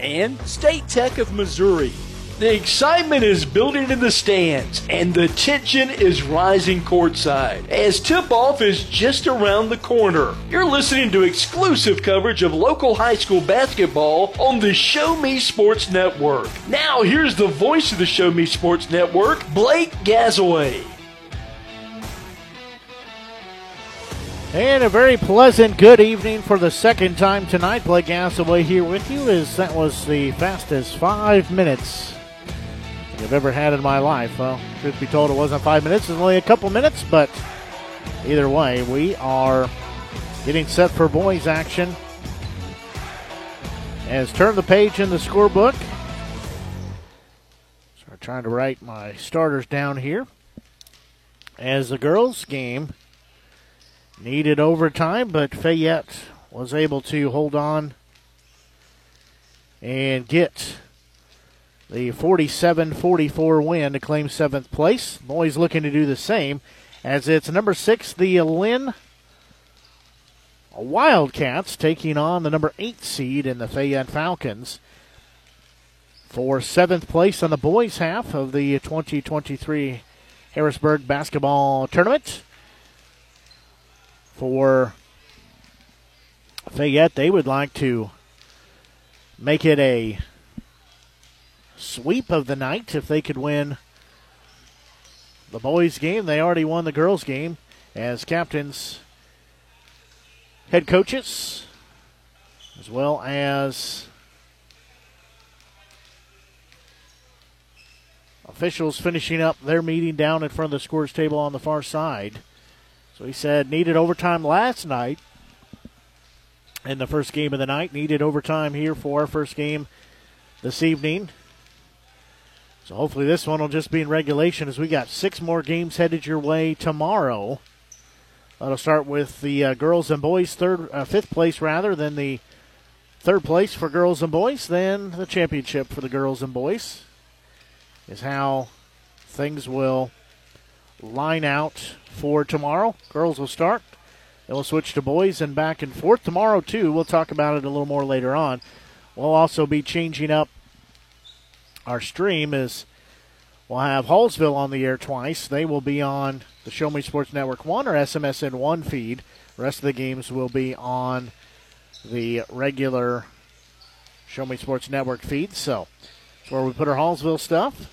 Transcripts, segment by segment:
and State Tech of Missouri. The excitement is building in the stands, and the tension is rising courtside as tip off is just around the corner. You're listening to exclusive coverage of local high school basketball on the Show Me Sports Network. Now, here's the voice of the Show Me Sports Network, Blake Gazaway. And a very pleasant good evening for the second time tonight. Blake Gasaway here with you as that was the fastest five minutes I've ever had in my life. Well, truth be told, it wasn't five minutes, it was only a couple minutes, but either way, we are getting set for boys action. As turn the page in the scorebook. Start trying to write my starters down here. As the girls game needed overtime, but Fayette was able to hold on and get the 47 44 win to claim seventh place. Boys looking to do the same as it's number six, the Linn Wildcats taking on the number eight seed in the Fayette Falcons for seventh place on the boys' half of the 2023 Harrisburg basketball tournament for Fayette. They would like to make it a sweep of the night if they could win the boys' game. They already won the girls' game as captains, head coaches, as well as officials finishing up their meeting down in front of the scores table on the far side. So he said needed overtime last night in the first game of the night. Needed overtime here for our first game this evening. So hopefully this one will just be in regulation as we got six more games headed your way tomorrow. That'll start with the uh, girls and boys third, uh, fifth place rather than the third place for girls and boys, then the championship for the girls and boys is how things will line out for tomorrow. Girls will start. Then we'll switch to boys and back and forth tomorrow, too. We'll talk about it a little more later on. We'll also be changing up our stream as we'll have Hallsville on the air twice. They will be on the Show Me Sports Network 1 or SMSN 1 feed. The rest of the games will be on the regular Show Me Sports Network feed. So that's where we put our Hallsville stuff.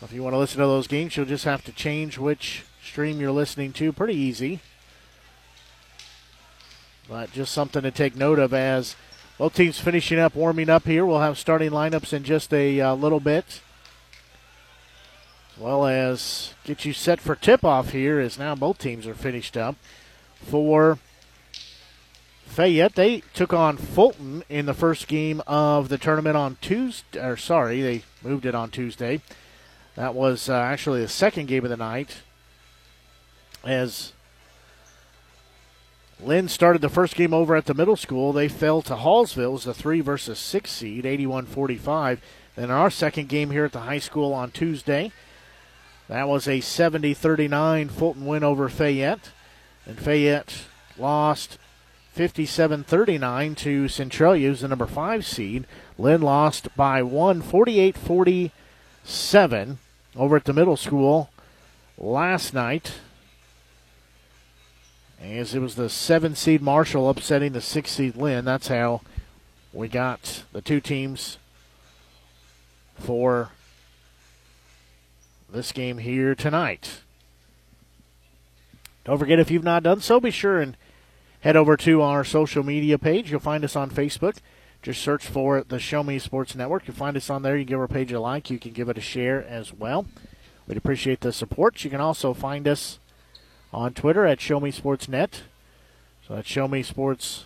If you want to listen to those games, you'll just have to change which stream you're listening to. Pretty easy. But just something to take note of as both teams finishing up, warming up here. We'll have starting lineups in just a uh, little bit. As well as get you set for tip off here, as now both teams are finished up. For Fayette, they took on Fulton in the first game of the tournament on Tuesday. Or sorry, they moved it on Tuesday. That was uh, actually the second game of the night. As Linn started the first game over at the middle school, they fell to Hallsville. It was a three versus six seed, 81-45. Then our second game here at the high school on Tuesday, that was a 70-39 Fulton win over Fayette. And Fayette lost 57 39 to Centralia, who's the number five seed. Linn lost by one, 48 47 over at the middle school last night. As it was the seven seed Marshall upsetting the six seed Linn. That's how we got the two teams for this game here tonight. Don't forget, if you've not done so, be sure and head over to our social media page. You'll find us on Facebook. Just search for the Show Me Sports Network. You'll find us on there. You give our page a like. You can give it a share as well. We'd appreciate the support. You can also find us on Twitter at Show Me Sports Net. So that's Show Me Sports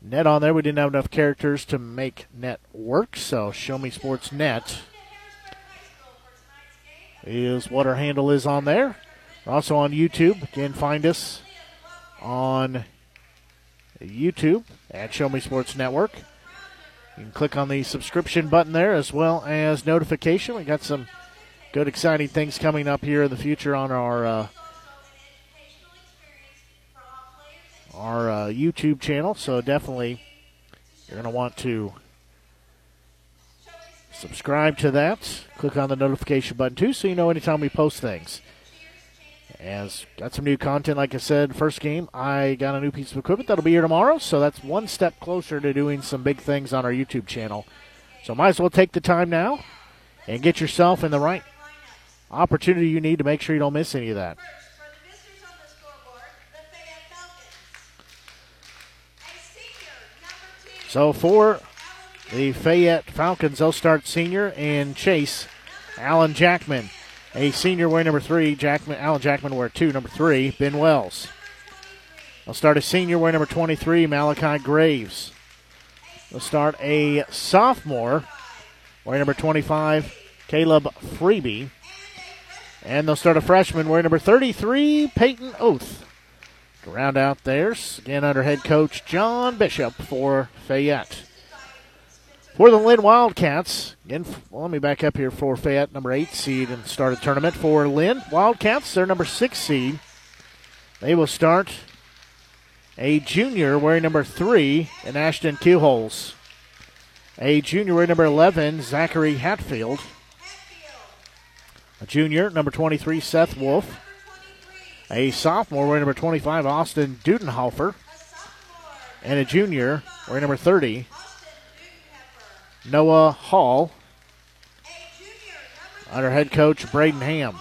Net on there. We didn't have enough characters to make net work, so Show Me Sports Net is what our handle is on there. We're also on YouTube. Again, find us on YouTube at Show Me Sports Network. You can click on the subscription button there as well as notification. We got some good, exciting things coming up here in the future on our uh, our uh, YouTube channel. So definitely, you're going to want to subscribe to that. Click on the notification button too, so you know anytime we post things. As got some new content, like I said, first game, I got a new piece of equipment that'll be here tomorrow. So that's one step closer to doing some big things on our YouTube channel. So might as well take the time now and get yourself in the right opportunity you need to make sure you don't miss any of that. So for the Fayette Falcons, they'll start senior and chase Alan Jackman. A senior wearing number three, Jackman, Alan Jackman wear two, number three, Ben Wells. They'll start a senior wearing number 23, Malachi Graves. They'll start a sophomore wearing number 25, Caleb Freeby. And they'll start a freshman wearing number 33, Peyton Oath. To round out theirs, again under head coach John Bishop for Fayette. For the Linn Wildcats, again, well, let me back up here for Fayette, number eight seed, and start a tournament for Linn Wildcats. They're number six seed. They will start a junior wearing number three in Ashton Keelholz. A junior wearing number 11, Zachary Hatfield. A junior, number 23, Seth Wolf. A sophomore wearing number 25, Austin Dudenhofer. And a junior wearing number 30, Noah Hall. Under head coach Braden Ham.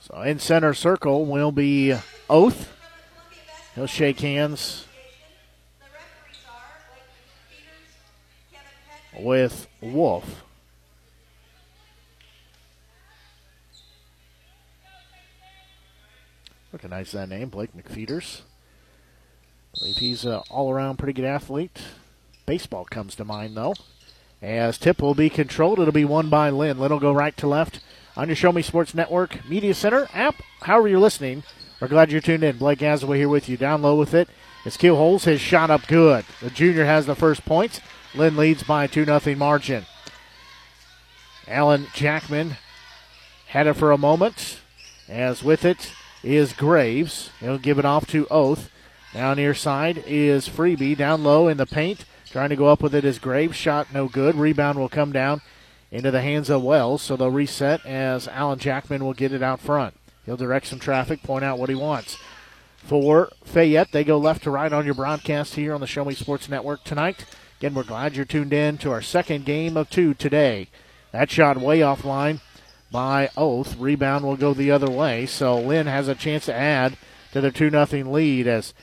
So in center circle will be Oath. He'll shake hands with Wolf. Recognize that name, Blake McFeeters. Believe he's an all around pretty good athlete. Baseball comes to mind, though. As tip will be controlled, it'll be won by Linn. Linn will go right to left on your Show Me Sports Network Media Center app. However, you're listening, we're glad you're tuned in. Blake Gazaway here with you. Down low with it. As Holes. has shot up good. The junior has the first points. Linn leads by a 2 0 margin. Alan Jackman had it for a moment. As with it is Graves. He'll give it off to Oath. Now near side is Freebie. Down low in the paint. Trying to go up with it is Graves. Shot no good. Rebound will come down into the hands of Wells. So they'll reset as Alan Jackman will get it out front. He'll direct some traffic, point out what he wants. For Fayette, they go left to right on your broadcast here on the Show Me Sports Network tonight. Again, we're glad you're tuned in to our second game of two today. That shot way offline by Oath. Rebound will go the other way. So Linn has a chance to add to their 2 0 lead as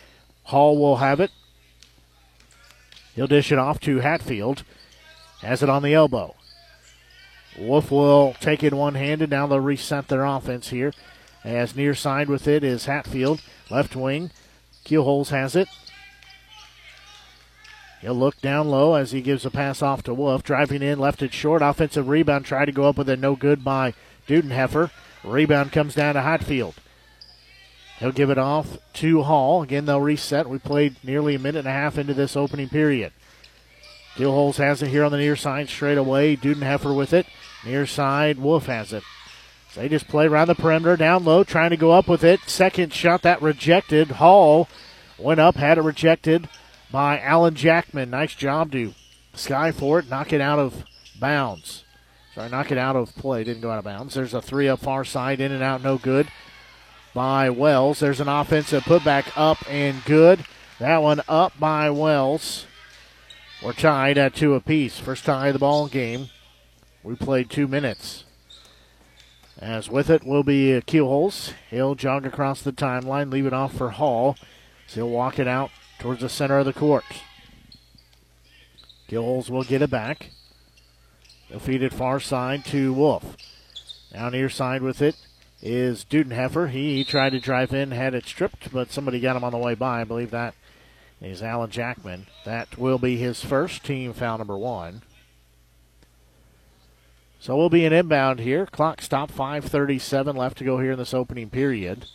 Hall will have it. He'll dish it off to Hatfield. Has it on the elbow. Wolf will take it one handed. Now they'll reset their offense here. As near side with it is Hatfield. Left wing. Keelholz has it. He'll look down low as he gives a pass off to Wolf. Driving in, left it short. Offensive rebound. Try to go up with a No good by Dudenheffer. Rebound comes down to Hatfield. He'll give it off to Hall. Again, they'll reset. We played nearly a minute and a half into this opening period. Keelholz has it here on the near side straight away. Dudenheffer with it. Near side, Wolf has it. So they just play around the perimeter, down low, trying to go up with it. Second shot that rejected. Hall went up, had it rejected by Alan Jackman. Nice job to Sky for it. Knock it out of bounds. Sorry, knock it out of play. Didn't go out of bounds. There's a three up far side, in and out, no good by Wells. There's an offensive putback up and good. That one up by Wells. We're tied at two apiece. First tie of the ball game. We played two minutes. As with it will be Keelholz. He'll jog across the timeline, leave it off for Hall. So he'll walk it out towards the center of the court. Keelholz will get it back. They'll feed it far side to Wolf. Now near side with it is Dudenheffer. He, he tried to drive in, had it stripped, but somebody got him on the way by. I believe that is Alan Jackman. That will be his first team foul number one. So we'll be an inbound here. Clock stop 5:37 left to go here in this opening period.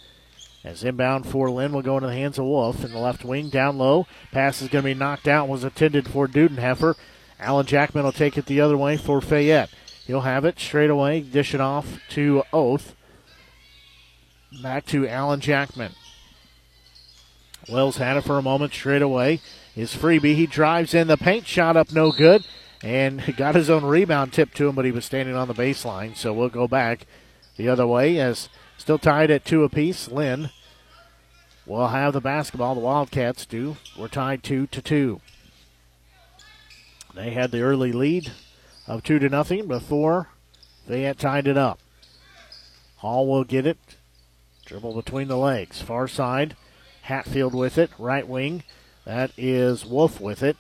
As inbound for Lynn will go into the hands of Wolf in the left wing, down low. Pass is going to be knocked out. Was intended for Dudenheffer. Alan Jackman will take it the other way for Fayette. He'll have it straight away, dish it off to Oath. Back to Alan Jackman. Wells had it for a moment straight away. His freebie. He drives in the paint shot up no good and got his own rebound tipped to him, but he was standing on the baseline. So we'll go back the other way as still tied at two apiece. Linn will have the basketball. The Wildcats do. We're tied two to two. They had the early lead of two to nothing before they had tied it up. Hall will get it. Dribble between the legs. Far side. Hatfield with it. Right wing. That is Wolf with it.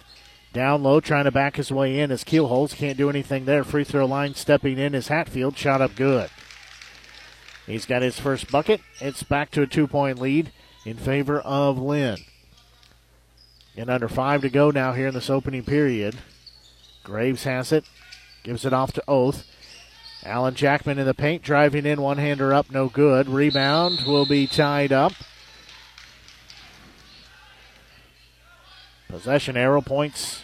Down low, trying to back his way in as Keelholz. Can't do anything there. Free throw line stepping in is Hatfield. Shot up good. He's got his first bucket. It's back to a two point lead in favor of Linn. And under five to go now here in this opening period. Graves has it. Gives it off to Oath. Alan Jackman in the paint, driving in, one hander up, no good. Rebound will be tied up. Possession arrow points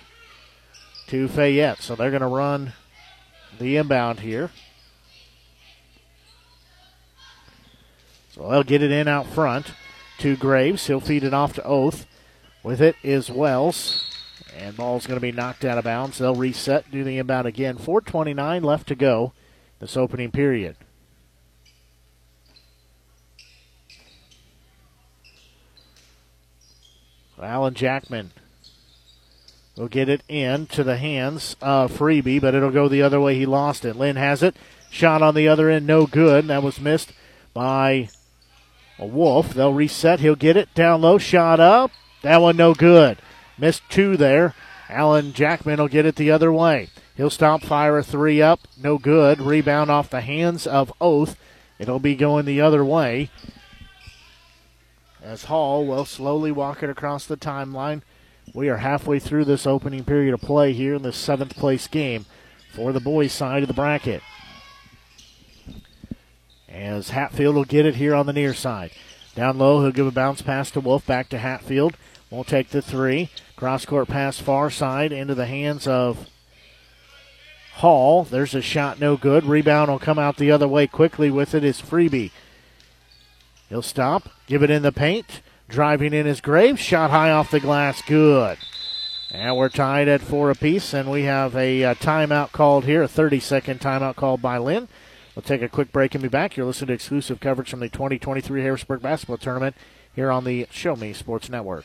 to Fayette, so they're going to run the inbound here. So they'll get it in out front to Graves. He'll feed it off to Oath. With it is Wells. And ball's going to be knocked out of bounds. They'll reset, do the inbound again. 4.29 left to go this opening period. Alan Jackman will get it in to the hands of Freebie, but it'll go the other way. He lost it. Linn has it. Shot on the other end, no good. That was missed by a Wolf. They'll reset. He'll get it down low. Shot up. That one no good. Missed two there. Alan Jackman will get it the other way. He'll stop, fire a three up. No good. Rebound off the hands of Oath. It'll be going the other way. As Hall will slowly walk it across the timeline. We are halfway through this opening period of play here in the seventh place game for the boys' side of the bracket. As Hatfield will get it here on the near side. Down low, he'll give a bounce pass to Wolf, back to Hatfield. Won't take the three. Cross court pass far side into the hands of Hall. There's a shot, no good. Rebound will come out the other way quickly with it is Freebie. He'll stop, give it in the paint. Driving in his grave, Shot high off the glass, good. And we're tied at four apiece, and we have a, a timeout called here, a 30 second timeout called by Linn. We'll take a quick break and be back. You're listening to exclusive coverage from the 2023 Harrisburg Basketball Tournament here on the Show Me Sports Network.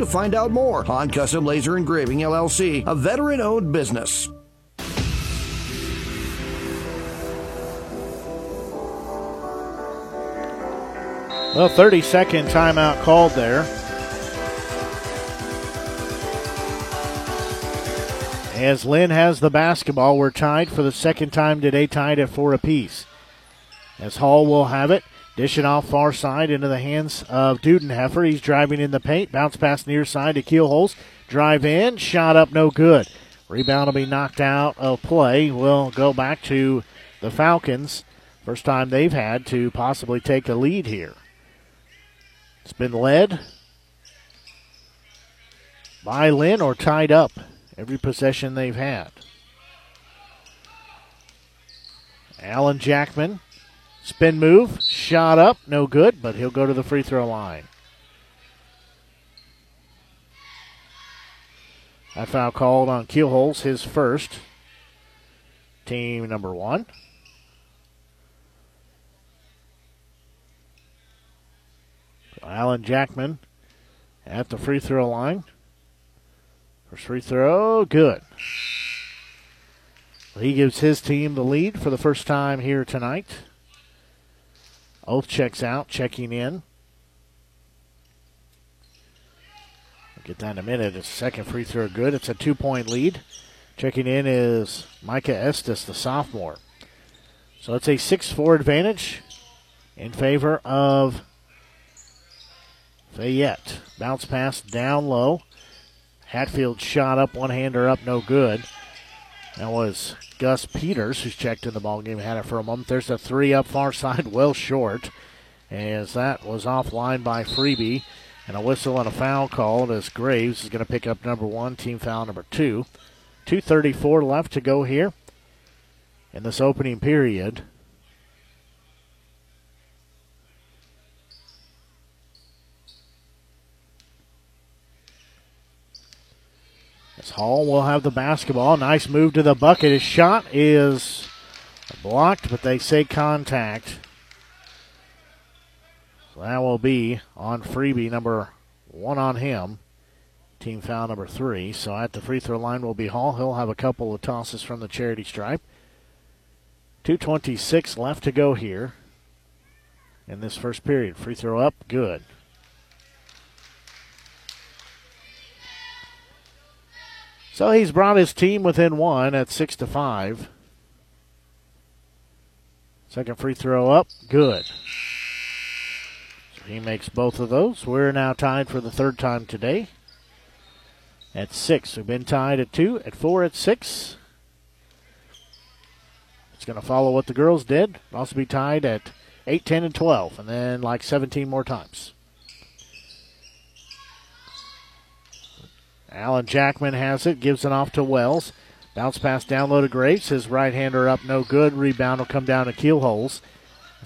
to find out more. on Custom Laser Engraving LLC, a veteran owned business. Well, 30 second timeout called there. As Linn has the basketball, we're tied for the second time today, tied at four apiece. As Hall will have it, Dishing off far side into the hands of Dudenheffer. He's driving in the paint. Bounce pass near side to Keelholz. Drive in. Shot up no good. Rebound will be knocked out of play. We'll go back to the Falcons. First time they've had to possibly take a lead here. It's been led by Linn or tied up every possession they've had. Alan Jackman Spin move, shot up, no good, but he'll go to the free throw line. That foul called on Keelholz, his first. Team number one. Alan Jackman at the free throw line. First free throw, good. He gives his team the lead for the first time here tonight. Oath checks out, checking in. Get that in a minute. It's second free throw good. It's a two point lead. Checking in is Micah Estes, the sophomore. So it's a 6 4 advantage in favor of Fayette. Bounce pass down low. Hatfield shot up, one hander up, no good. That was Gus Peters, who's checked in the ball game, had it for a moment. There's a three up far side, well short, as that was offline by Freebie. And a whistle and a foul called as Graves is going to pick up number one, team foul number two. 2.34 left to go here in this opening period. Hall will have the basketball. Nice move to the bucket. His shot is blocked, but they say contact. So that will be on freebie number one on him. Team foul number three. So at the free throw line will be Hall. He'll have a couple of tosses from the charity stripe. 2.26 left to go here in this first period. Free throw up, good. So he's brought his team within one at six to five. Second free throw up, good. So he makes both of those. We're now tied for the third time today at six. We've been tied at two, at four, at six. It's going to follow what the girls did. Also be tied at 8, 10, and 12, and then like 17 more times. Alan Jackman has it, gives it off to Wells. Bounce pass down low to Graves. His right hander up, no good. Rebound will come down to Keelholz.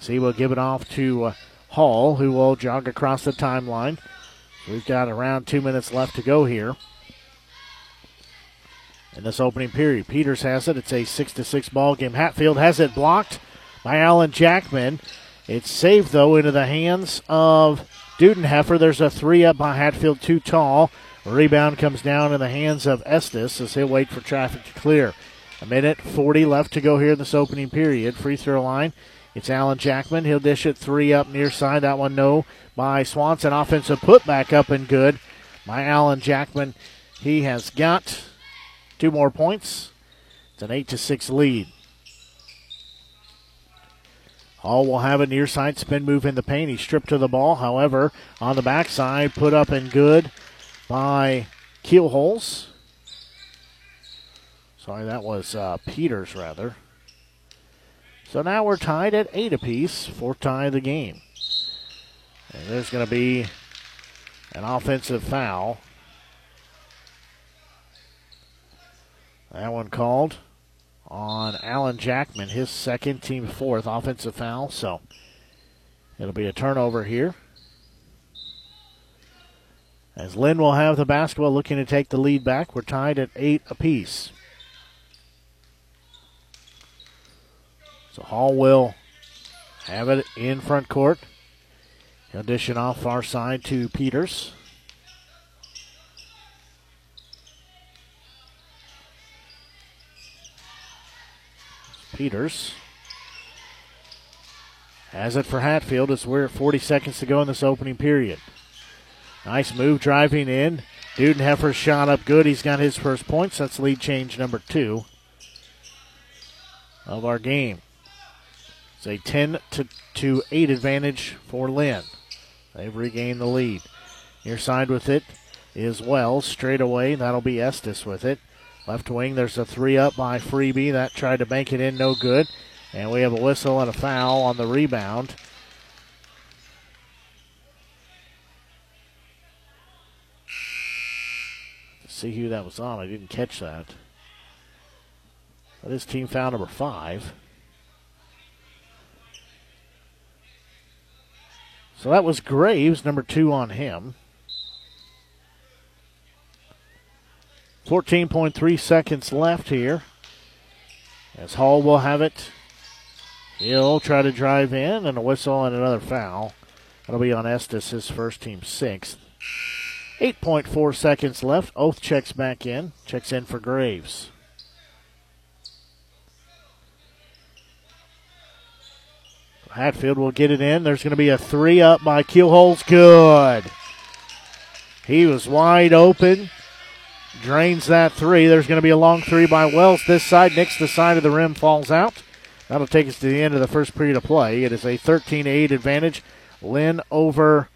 So he will give it off to uh, Hall, who will jog across the timeline. We've got around two minutes left to go here in this opening period. Peters has it. It's a six to six ball game. Hatfield has it blocked by Alan Jackman. It's saved though into the hands of Dudenheffer. There's a three up by Hatfield, too tall. Rebound comes down in the hands of Estes as he'll wait for traffic to clear. A minute 40 left to go here in this opening period. Free throw line. It's Alan Jackman. He'll dish it three up near side. That one no by Swanson. Offensive putback up and good by Alan Jackman. He has got two more points. It's an eight to six lead. Hall will have a near side spin move in the paint. He stripped to the ball. However, on the backside, put up and good by Keelholz. Sorry, that was uh, Peters, rather. So now we're tied at eight apiece, for tie of the game. And there's going to be an offensive foul. That one called on Alan Jackman, his second, team fourth offensive foul. So it'll be a turnover here. As Linn will have the basketball looking to take the lead back. We're tied at eight apiece. So Hall will have it in front court. He'll dish it off far side to Peters. Peters has it for Hatfield as we're at 40 seconds to go in this opening period. Nice move driving in. Dudenheffer's shot up good. He's got his first points. That's lead change number two of our game. It's a 10 to, to 8 advantage for Linn. They've regained the lead. Near side with it is Wells. Straight away, that'll be Estes with it. Left wing, there's a three up by Freebie. That tried to bank it in, no good. And we have a whistle and a foul on the rebound. See who that was on. I didn't catch that. That is team foul number five. So that was Graves, number two on him. 14.3 seconds left here. As Hall will have it. He'll try to drive in, and a whistle and another foul. That'll be on Estes, his first team sixth. 8.4 seconds left. Oath checks back in. Checks in for Graves. Hatfield will get it in. There's going to be a three up by Keelholz. Good. He was wide open. Drains that three. There's going to be a long three by Wells. This side, next the side of the rim, falls out. That'll take us to the end of the first period of play. It is a 13 8 advantage. Linn over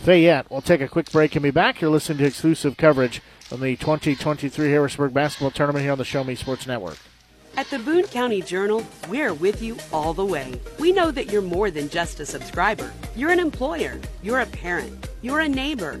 Fayette. We'll take a quick break and be back. You're listening to exclusive coverage from the 2023 Harrisburg Basketball Tournament here on the Show Me Sports Network. At the Boone County Journal, we're with you all the way. We know that you're more than just a subscriber. You're an employer, you're a parent, you're a neighbor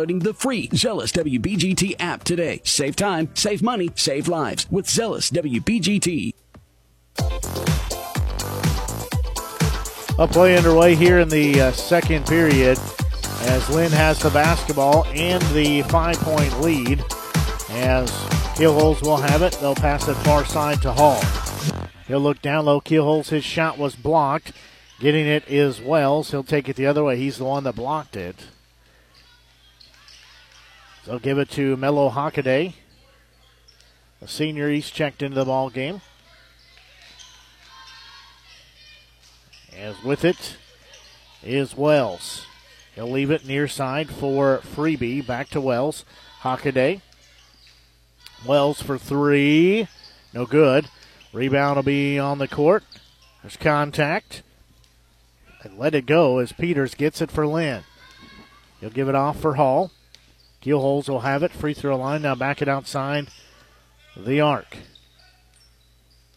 downloading the free Zealous WBGT app today. Save time, save money, save lives with Zealous WBGT. A play underway here in the uh, second period as Linn has the basketball and the five point lead. As Keelholz will have it, they'll pass it far side to Hall. He'll look down low. Keelholz, his shot was blocked. Getting it is Wells. He'll take it the other way. He's the one that blocked it. They'll give it to Melo Hockaday. A senior, he's checked into the ball game. As with it is Wells. He'll leave it near side for Freebie. Back to Wells. Hockaday. Wells for three. No good. Rebound will be on the court. There's contact. And let it go as Peters gets it for Linn. He'll give it off for Hall. Keelholz will have it. Free throw line. Now back it outside the arc.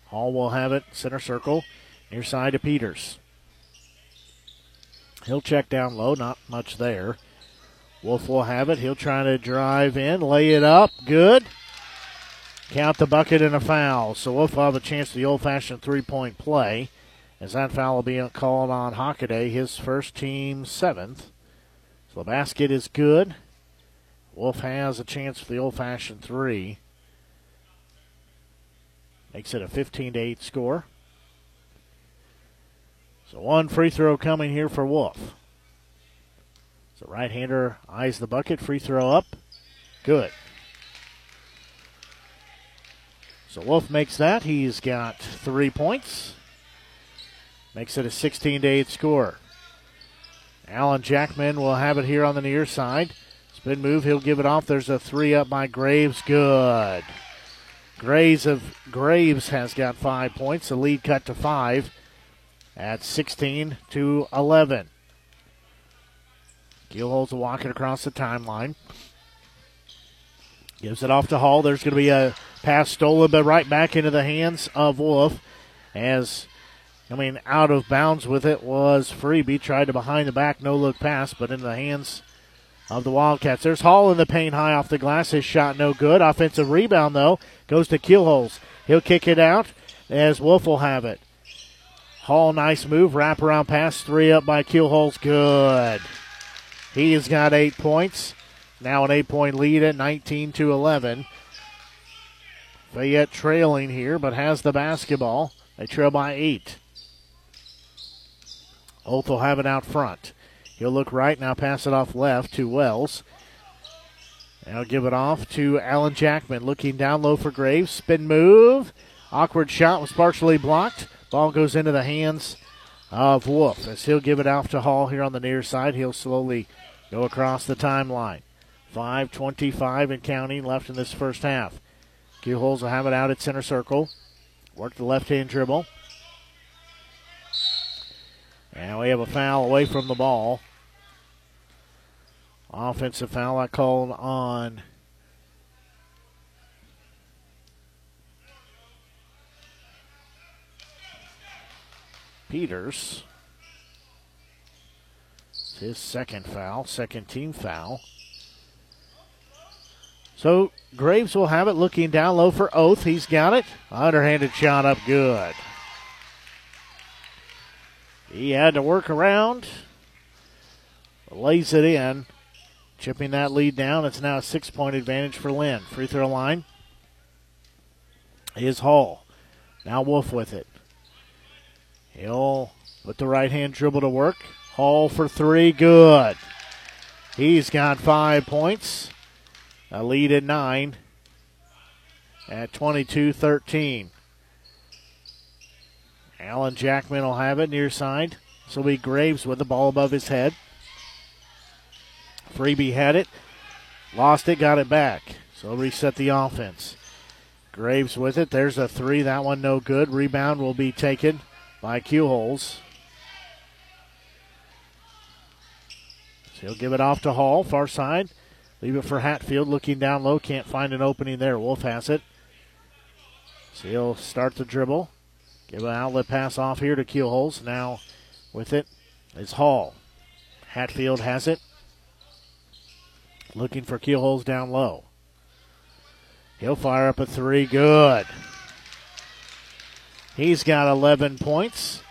Hall will have it. Center circle. Near side to Peters. He'll check down low. Not much there. Wolf will have it. He'll try to drive in. Lay it up. Good. Count the bucket and a foul. So Wolf will have a chance to the old fashioned three point play. As that foul will be called on Hockaday, his first team seventh. So the basket is good. Wolf has a chance for the old fashioned three. Makes it a 15 to 8 score. So one free throw coming here for Wolf. So right hander eyes the bucket. Free throw up. Good. So Wolf makes that. He's got three points. Makes it a 16 to 8 score. Alan Jackman will have it here on the near side. Spin move, he'll give it off. There's a three up by Graves. Good. Graves of Graves has got five points. The lead cut to five at 16 to 11. Keelholz walking across the timeline. Gives it off to Hall. There's going to be a pass stolen, but right back into the hands of Wolf as I mean, out of bounds with it was Freebie. Tried to behind the back, no look pass, but into the hands of the Wildcats. There's Hall in the paint high off the glass. His shot no good. Offensive rebound, though, goes to Keelholz. He'll kick it out as Wolf will have it. Hall, nice move. Wraparound pass. Three up by Keelholz. Good. He has got eight points. Now an eight point lead at 19 to 11. Fayette trailing here, but has the basketball. They trail by eight. Oath will have it out front. He'll look right, now pass it off left to Wells. Now give it off to Alan Jackman. Looking down low for Graves. Spin move. Awkward shot was partially blocked. Ball goes into the hands of Wolf as he'll give it off to Hall here on the near side. He'll slowly go across the timeline. 5.25 and counting left in this first half. Keelholz will have it out at center circle. Work the left hand dribble. And we have a foul away from the ball. Offensive foul I called on Peters. It's his second foul, second team foul. So Graves will have it looking down low for Oath. He's got it. Underhanded shot up good. He had to work around, lays it in, chipping that lead down. It's now a six point advantage for Linn. Free throw line is Hall. Now Wolf with it. He'll put the right hand dribble to work. Hall for three, good. He's got five points. A lead at nine at 22 13. Alan Jackman will have it near side. So be Graves with the ball above his head. Freebie had it, lost it, got it back. So reset the offense. Graves with it. There's a three. That one no good. Rebound will be taken by Keelholz. So he'll give it off to Hall, far side. Leave it for Hatfield looking down low. Can't find an opening there. Wolf has it. So he'll start the dribble. Give an outlet pass off here to Keelholz. Now with it is Hall. Hatfield has it. Looking for Keelholz down low. He'll fire up a three. Good. He's got 11 points.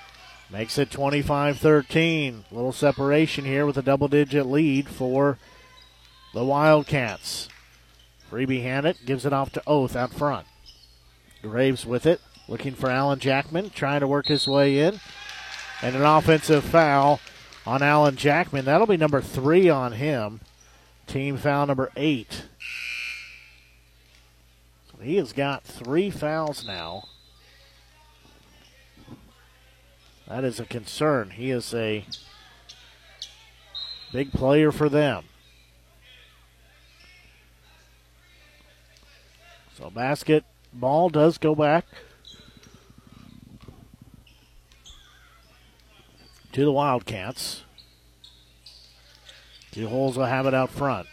Makes it 25 13. Little separation here with a double digit lead for the Wildcats. Freebie hand it, gives it off to Oath out front. Graves with it. Looking for Alan Jackman, trying to work his way in. And an offensive foul on Alan Jackman. That'll be number three on him. Team foul number eight. He has got three fouls now. That is a concern. He is a big player for them. So basket ball does go back to the Wildcats. Two holes will have it out front.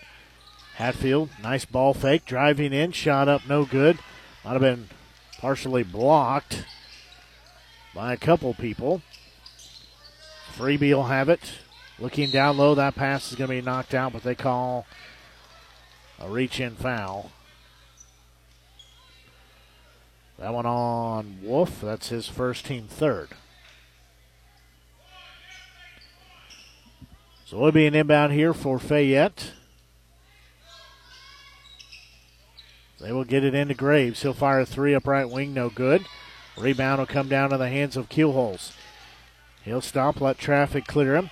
Hatfield, nice ball fake, driving in, shot up, no good. Might have been partially blocked by a couple people. Freebie will have it. Looking down low, that pass is going to be knocked out, but they call a reach in foul. That one on Wolf. That's his first team third. So it'll be an inbound here for Fayette. They will get it into Graves. He'll fire a three up right wing, no good. Rebound will come down to the hands of Keelholz. He'll stop, let traffic clear him.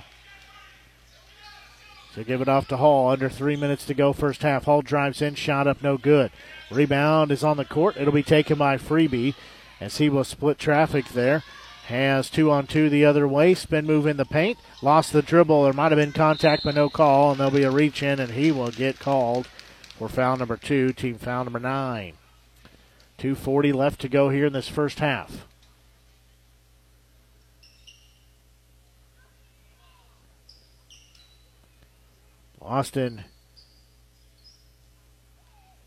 So give it off to Hall. Under three minutes to go, first half. Hall drives in, shot up, no good. Rebound is on the court. It'll be taken by Freebie as he will split traffic there. Has two on two the other way. Spin move in the paint. Lost the dribble. There might have been contact, but no call. And there'll be a reach in, and he will get called for foul number two, team foul number nine. 2.40 left to go here in this first half. Austin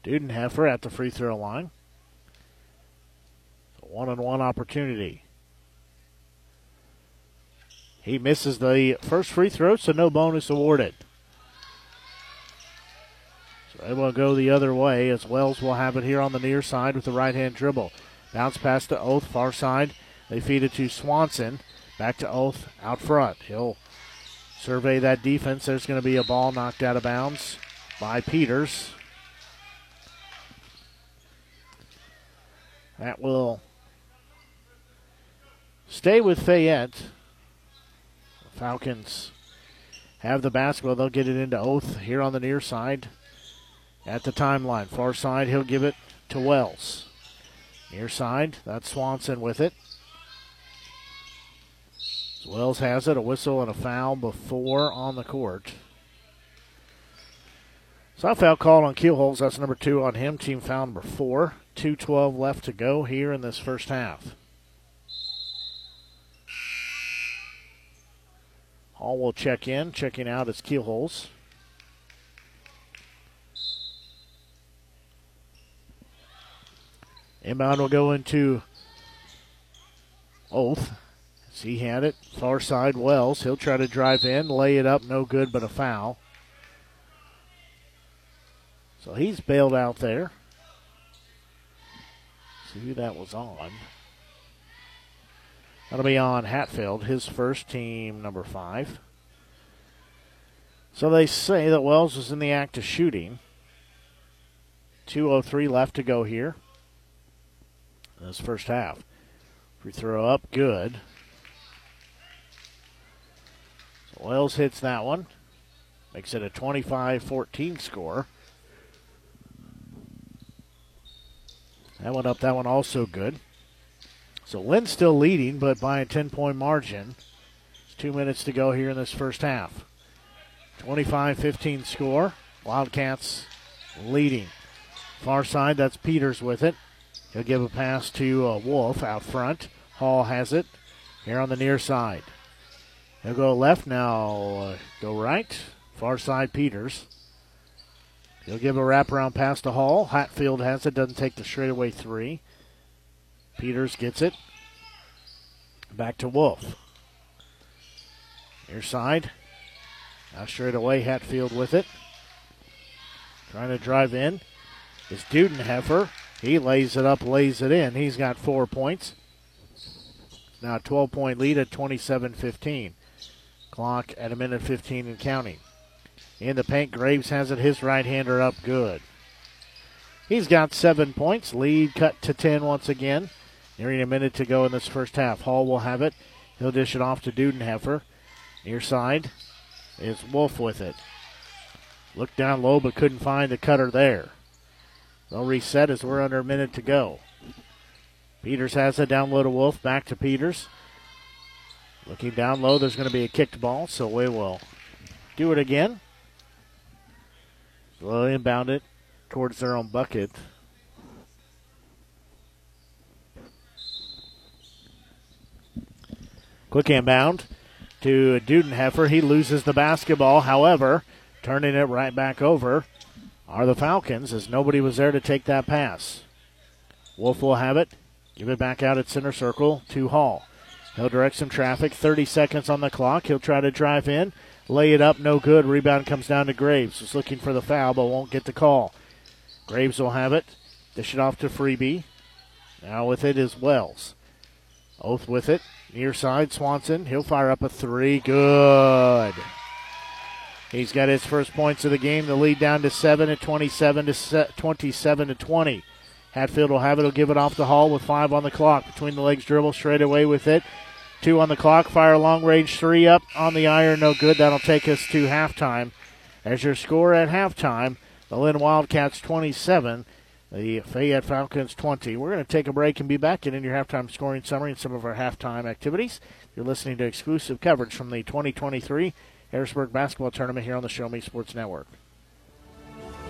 Dudenheffer at the free throw line. One on one opportunity. He misses the first free throw, so no bonus awarded. So they will go the other way as Wells will have it here on the near side with the right hand dribble. Bounce pass to Oath, far side. They feed it to Swanson. Back to Oath out front. He'll survey that defense. There's going to be a ball knocked out of bounds by Peters. That will stay with Fayette. Falcons have the basketball. They'll get it into Oath here on the near side at the timeline. Far side, he'll give it to Wells. Near side, that's Swanson with it. Wells has it, a whistle and a foul before on the court. So foul called on Keelholz. That's number two on him. Team foul number four. 2.12 left to go here in this first half. Hall will check in. Checking out is Keelholz. Inbound will go into Oath. As he had it. Far side Wells. He'll try to drive in, lay it up, no good, but a foul. So he's bailed out there. See who that was on. That'll be on Hatfield, his first team, number five. So they say that Wells was in the act of shooting. 2.03 left to go here. This first half. Free throw up, good. So Wells hits that one. Makes it a 25 14 score. That one up, that one also good. So Linn's still leading, but by a 10 point margin. It's two minutes to go here in this first half. 25 15 score. Wildcats leading. Far side, that's Peters with it. He'll give a pass to uh, Wolf out front. Hall has it here on the near side. He'll go left now, uh, go right. Far side, Peters. He'll give a wraparound pass to Hall. Hatfield has it, doesn't take the straightaway three. Peters gets it. Back to Wolf. Near side. Now straight away, Hatfield with it. Trying to drive in is Dudenheffer. He lays it up, lays it in. He's got four points. Now a 12 point lead at 27 15. Clock at a minute 15 and counting. In the paint, Graves has it. His right hander up good. He's got seven points. Lead cut to 10 once again. Nearing a minute to go in this first half. Hall will have it. He'll dish it off to Dudenheffer. Near side is Wolf with it. Looked down low but couldn't find the cutter there. They'll reset as we're under a minute to go. Peters has it down low to Wolf. Back to Peters. Looking down low, there's going to be a kicked ball, so we will do it again. They'll inbound it towards their own bucket. Quick inbound to Dudenheffer. He loses the basketball. However, turning it right back over are the Falcons as nobody was there to take that pass. Wolf will have it. Give it back out at center circle to Hall. He'll direct some traffic. 30 seconds on the clock. He'll try to drive in. Lay it up, no good. Rebound comes down to Graves. He's looking for the foul, but won't get the call. Graves will have it. Dish it off to Freebie. Now with it is Wells. Oath with it. Near side, Swanson. He'll fire up a three. Good. He's got his first points of the game. The lead down to seven at 27 to 27 to 20. Hatfield will have it. He'll give it off the hall with five on the clock. Between the legs dribble straight away with it. Two on the clock. Fire long range three up on the iron. No good. That'll take us to halftime. As your score at halftime, the Linn Wildcats 27, the Fayette Falcons 20. We're going to take a break and be back and in your halftime scoring summary and some of our halftime activities. You're listening to exclusive coverage from the 2023 Harrisburg Basketball Tournament here on the Show Me Sports Network.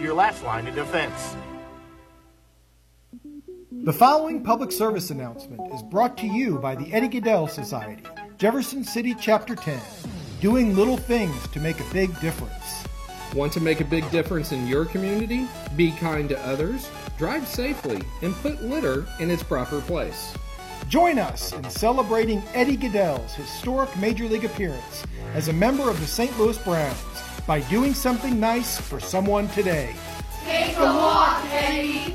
your last line of defense. The following public service announcement is brought to you by the Eddie Gaedel Society, Jefferson City Chapter 10, doing little things to make a big difference. Want to make a big difference in your community? Be kind to others, drive safely, and put litter in its proper place. Join us in celebrating Eddie Gaedel's historic Major League appearance as a member of the St. Louis Browns by doing something nice for someone today. Take a walk, Eddie.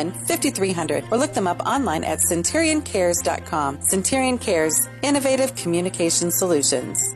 5300 or look them up online at centurioncares.com. Centurion Cares, innovative communication solutions.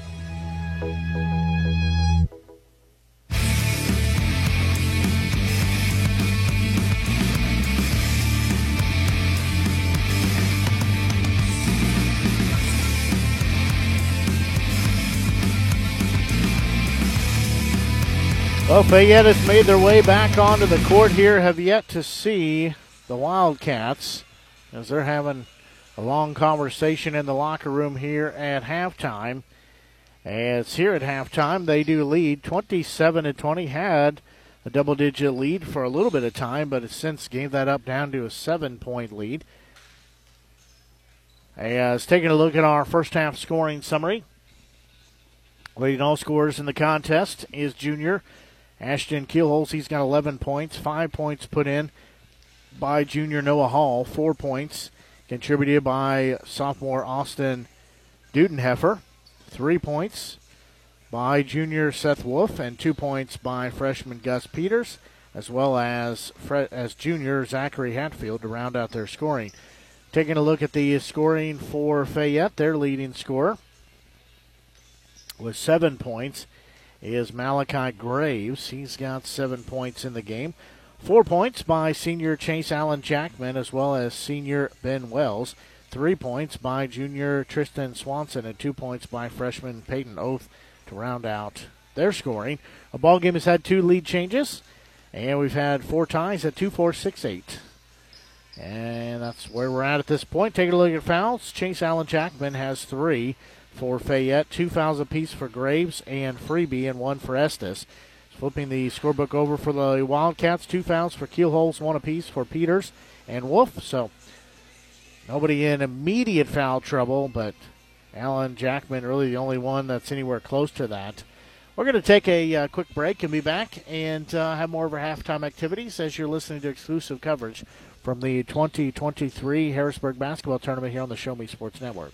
Well, Fayette has made their way back onto the court here. Have yet to see the Wildcats as they're having a long conversation in the locker room here at halftime. As here at halftime, they do lead 27 to 20. Had a double digit lead for a little bit of time, but has since gave that up down to a seven point lead. As taking a look at our first half scoring summary, leading all scorers in the contest is junior Ashton Keelholz. He's got 11 points, five points put in by junior Noah Hall, four points contributed by sophomore Austin Dudenheffer, three points by junior Seth Wolf, and two points by freshman Gus Peters, as well as as junior Zachary Hatfield to round out their scoring. Taking a look at the scoring for Fayette, their leading scorer with seven points is Malachi Graves. He's got seven points in the game. Four points by senior Chase Allen Jackman as well as senior Ben Wells. Three points by junior Tristan Swanson and two points by freshman Peyton Oath to round out their scoring. A ball game has had two lead changes, and we've had four ties at two, four, six, eight. And that's where we're at at this point. Take a look at fouls. Chase Allen Jackman has three for Fayette, two fouls apiece for Graves and Freebie, and one for Estes. Flipping the scorebook over for the Wildcats, two fouls for Keelholz, one apiece for Peters and Wolf. So nobody in immediate foul trouble, but Alan Jackman really the only one that's anywhere close to that. We're going to take a uh, quick break and be back and uh, have more of our halftime activities as you're listening to exclusive coverage from the 2023 Harrisburg basketball tournament here on the Show Me Sports Network.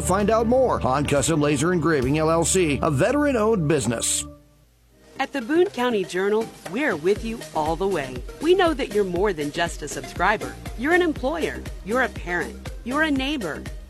to find out more. on Custom Laser Engraving LLC, a veteran owned business. At the Boone County Journal, we're with you all the way. We know that you're more than just a subscriber. You're an employer, you're a parent, you're a neighbor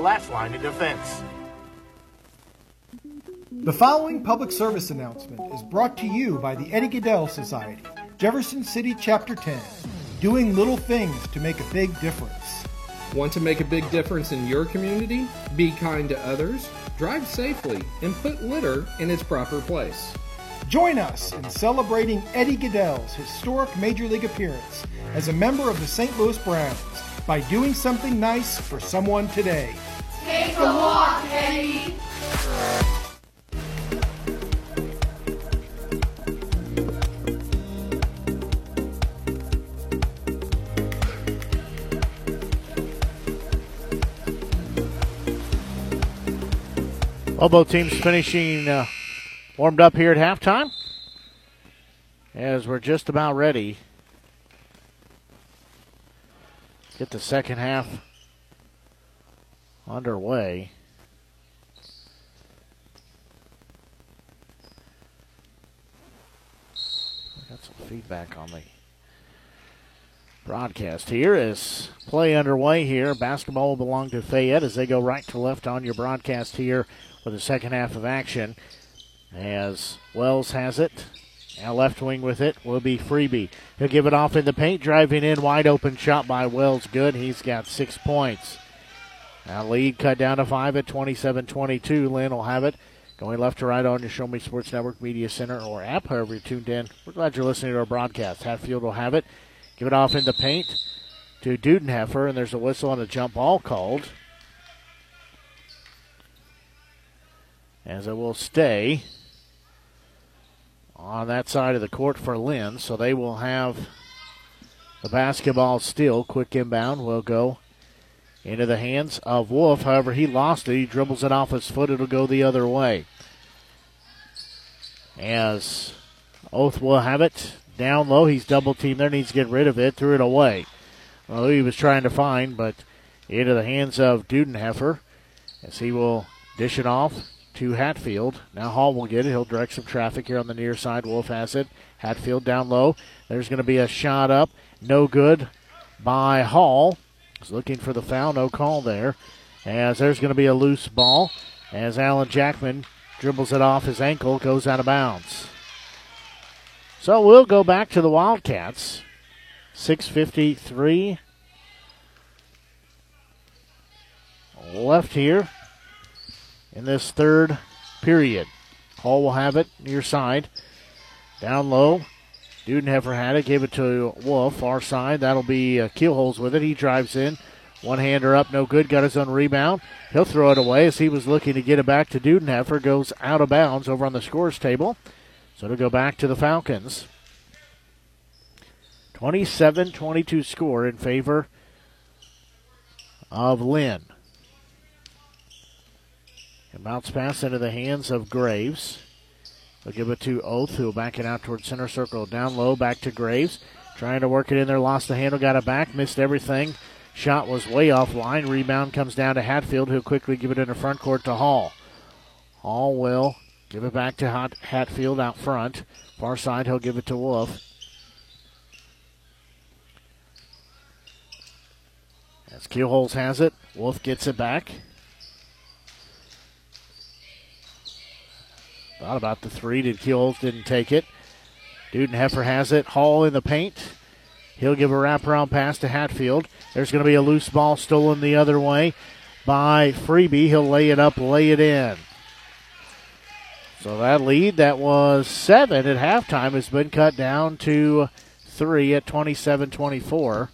last line of defense. The following public service announcement is brought to you by the Eddie Gaedel Society, Jefferson City Chapter 10, doing little things to make a big difference. Want to make a big difference in your community? Be kind to others drive safely, and put litter in its proper place. Join us in celebrating Eddie Gaedel's historic Major League appearance as a member of the St. Louis Browns by doing something nice for someone today. Take a walk, Eddie. Well, both teams finishing uh, warmed up here at halftime. As we're just about ready. Get the second half underway. Got some feedback on the broadcast here as play underway here. Basketball will belong to Fayette as they go right to left on your broadcast here for the second half of action. As Wells has it. Now left wing with it will be Freebie. He'll give it off in the paint, driving in, wide open shot by Wells. Good. He's got six points. Now lead cut down to five at 27-22. Linn will have it. Going left to right on your Show Me Sports Network Media Center or app, however you're tuned in. We're glad you're listening to our broadcast. Hatfield will have it. Give it off in the paint to Dudenheffer, and there's a whistle on a jump ball called. As it will stay on that side of the court for Linn, so they will have the basketball still. Quick inbound will go into the hands of Wolf. However, he lost it. He dribbles it off his foot. It'll go the other way. As Oath will have it down low. He's double teamed there. Needs to get rid of it. Threw it away. Well, he was trying to find, but into the hands of Dudenheffer as he will dish it off to Hatfield. Now Hall will get it. He'll direct some traffic here on the near side. Wolf has it. Hatfield down low. There's going to be a shot up. No good by Hall. He's looking for the foul. No call there. As there's going to be a loose ball. As Alan Jackman dribbles it off his ankle, goes out of bounds. So we'll go back to the Wildcats. 6.53 left here in this third period. Hall will have it near side. Down low. Dudenheffer had it, gave it to Wolf, far side. That'll be uh, Keelholz with it. He drives in. One hander up, no good. Got his own rebound. He'll throw it away as he was looking to get it back to Dudenheffer. Goes out of bounds over on the scores table. So it'll go back to the Falcons. 27 22 score in favor of Linn. And bounce pass into the hands of Graves. They'll give it to Oath, who will back it out towards center circle. Down low, back to Graves. Trying to work it in there, lost the handle, got it back, missed everything. Shot was way off line. Rebound comes down to Hatfield, who'll quickly give it in the front court to Hall. Hall will give it back to Hatfield out front. Far side, he'll give it to Wolf. As Keelholz has it, Wolf gets it back. Thought about the three. Did Keelholz didn't take it. Dudenheffer has it. Hall in the paint. He'll give a wraparound pass to Hatfield. There's going to be a loose ball stolen the other way by Freebie. He'll lay it up, lay it in. So that lead that was seven at halftime has been cut down to three at 27 24.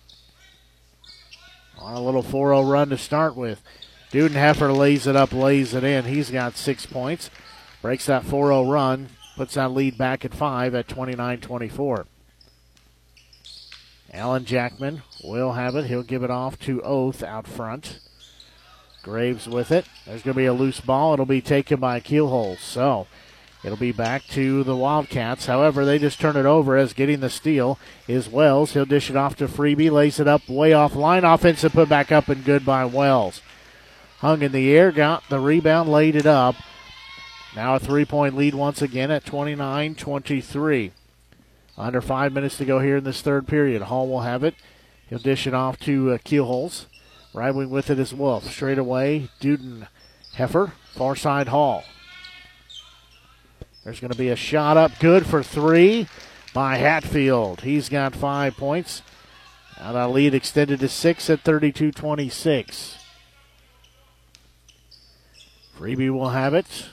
On a little 4 0 run to start with. Dudenheffer lays it up, lays it in. He's got six points. Breaks that 4 0 run, puts that lead back at 5 at 29 24. Alan Jackman will have it. He'll give it off to Oath out front. Graves with it. There's going to be a loose ball. It'll be taken by Keelholz. So it'll be back to the Wildcats. However, they just turn it over as getting the steal is Wells. He'll dish it off to Freebie. Lays it up way off line. Offensive put back up and good by Wells. Hung in the air, got the rebound, laid it up. Now a three point lead once again at 29 23. Under five minutes to go here in this third period. Hall will have it. He'll dish it off to uh, Keelholz. Right wing with it is Wolf. Straight away, Duden Heifer. Far side Hall. There's going to be a shot up good for three by Hatfield. He's got five points. Now that lead extended to six at 32 26. Freebie will have it.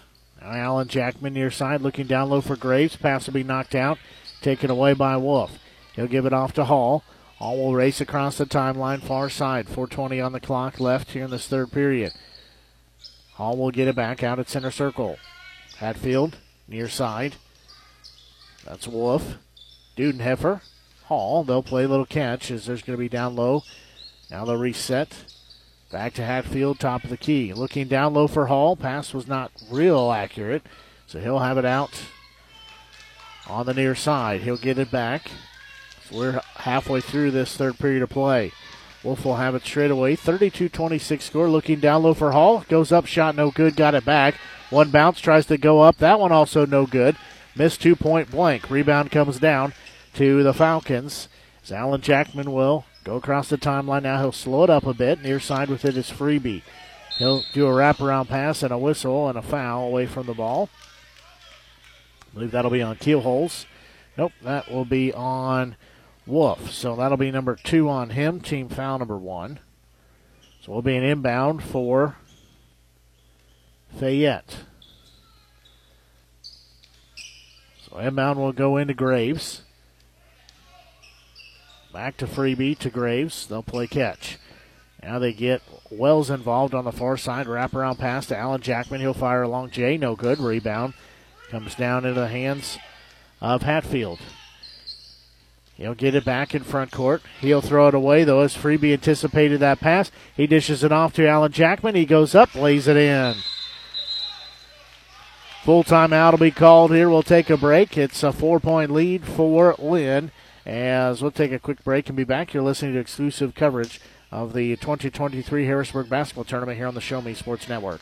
Allen Jackman near side looking down low for Graves. Pass will be knocked out. Taken away by Wolf. He'll give it off to Hall. Hall will race across the timeline far side. 420 on the clock left here in this third period. Hall will get it back out at center circle. Hatfield near side. That's Wolf. Dudenheffer. Hall. They'll play a little catch as there's going to be down low. Now they'll reset. Back to Hatfield, top of the key. Looking down low for Hall. Pass was not real accurate, so he'll have it out on the near side. He'll get it back. So we're halfway through this third period of play. Wolf will have it straight away. 32 26 score. Looking down low for Hall. Goes up, shot no good, got it back. One bounce, tries to go up. That one also no good. Missed two point blank. Rebound comes down to the Falcons. As Allen Jackman will go across the timeline now. He'll slow it up a bit. Near side with it is Freebie. He'll do a wraparound pass and a whistle and a foul away from the ball. I believe that'll be on Keelholz. Nope, that will be on Wolf. So that'll be number two on him. Team foul number one. So we'll be an inbound for Fayette. So inbound will go into Graves. Back to Freebie to Graves. They'll play catch. Now they get Wells involved on the far side. Wraparound pass to Allen Jackman. He'll fire along Jay. No good. Rebound comes down into the hands of Hatfield. He'll get it back in front court. He'll throw it away, though, as Freebie anticipated that pass. He dishes it off to Allen Jackman. He goes up, lays it in. Full timeout will be called here. We'll take a break. It's a four point lead for Linn. As we'll take a quick break and be back. You're listening to exclusive coverage of the 2023 Harrisburg Basketball Tournament here on the Show Me Sports Network.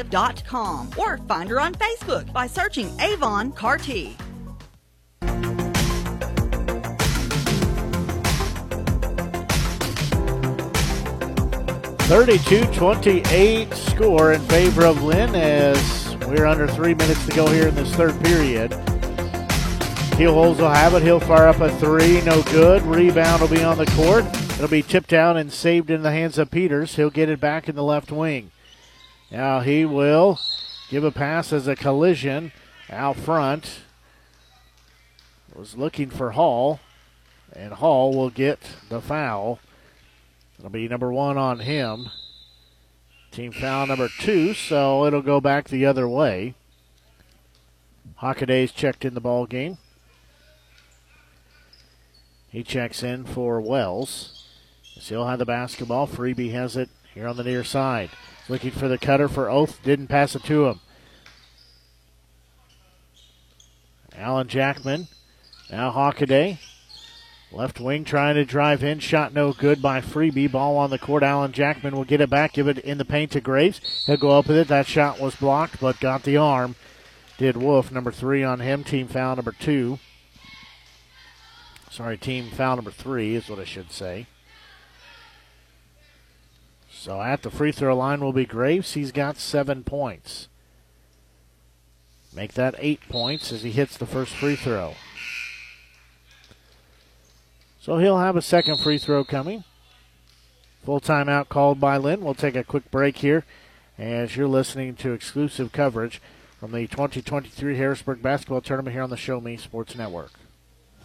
avonrepresentative.com or find her on Facebook by searching Avon Carty. Thirty-two twenty-eight score in favor of Linn as we're under three minutes to go here in this third period. Keelholz will have it. He'll fire up a three. No good. Rebound will be on the court. It'll be tipped down and saved in the hands of Peters. He'll get it back in the left wing. Now he will give a pass as a collision out front. Was looking for Hall, and Hall will get the foul. It'll be number one on him. Team foul number two, so it'll go back the other way. Hockaday's checked in the ball game. He checks in for Wells. He'll have the basketball. Freebie has it here on the near side. Looking for the cutter for Oath. Didn't pass it to him. Alan Jackman. Now Hockaday. Left wing trying to drive in. Shot no good by Freebie. Ball on the court. Alan Jackman will get it back. Give it in the paint to Graves. He'll go up with it. That shot was blocked, but got the arm. Did Wolf. Number three on him. Team foul number two. Sorry, team foul number three is what I should say. So at the free throw line will be Graves. He's got seven points. Make that eight points as he hits the first free throw. So he'll have a second free throw coming. Full timeout called by Linn. We'll take a quick break here as you're listening to exclusive coverage from the 2023 Harrisburg Basketball Tournament here on the Show Me Sports Network.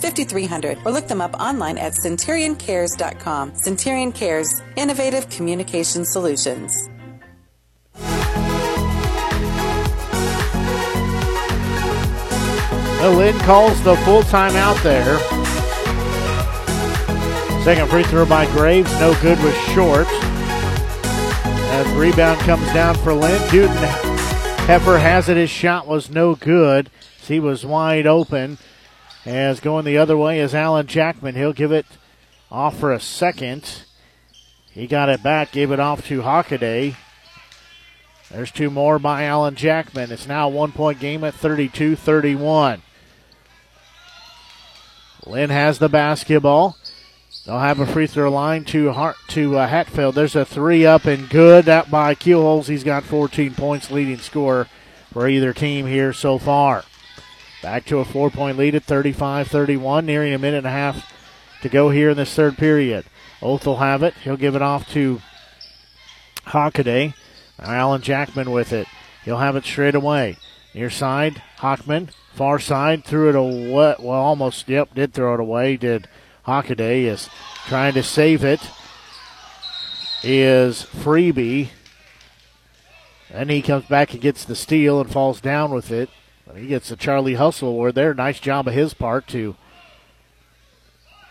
5300 or look them up online at centurioncares.com. Centurion Cares, innovative communication solutions. Linn calls the full time out there. Second free throw by Graves, no good was short. As rebound comes down for Linn, Duden Heifer has it. His shot was no good. He was wide open. As going the other way is Alan Jackman. He'll give it off for a second. He got it back, gave it off to Hockaday. There's two more by Alan Jackman. It's now a one point game at 32 31. Linn has the basketball. They'll have a free throw line to Hart, to uh, Hatfield. There's a three up and good. That by Keelholz. He's got 14 points, leading scorer for either team here so far. Back to a four point lead at 35 31, nearing a minute and a half to go here in this third period. Oath will have it. He'll give it off to Hockaday. Alan Jackman with it. He'll have it straight away. Near side, Hockman. Far side, threw it away. Well, almost, yep, did throw it away. Did Hockaday is trying to save it. Is Freebie. And he comes back and gets the steal and falls down with it. He gets the Charlie Hustle award there. Nice job of his part to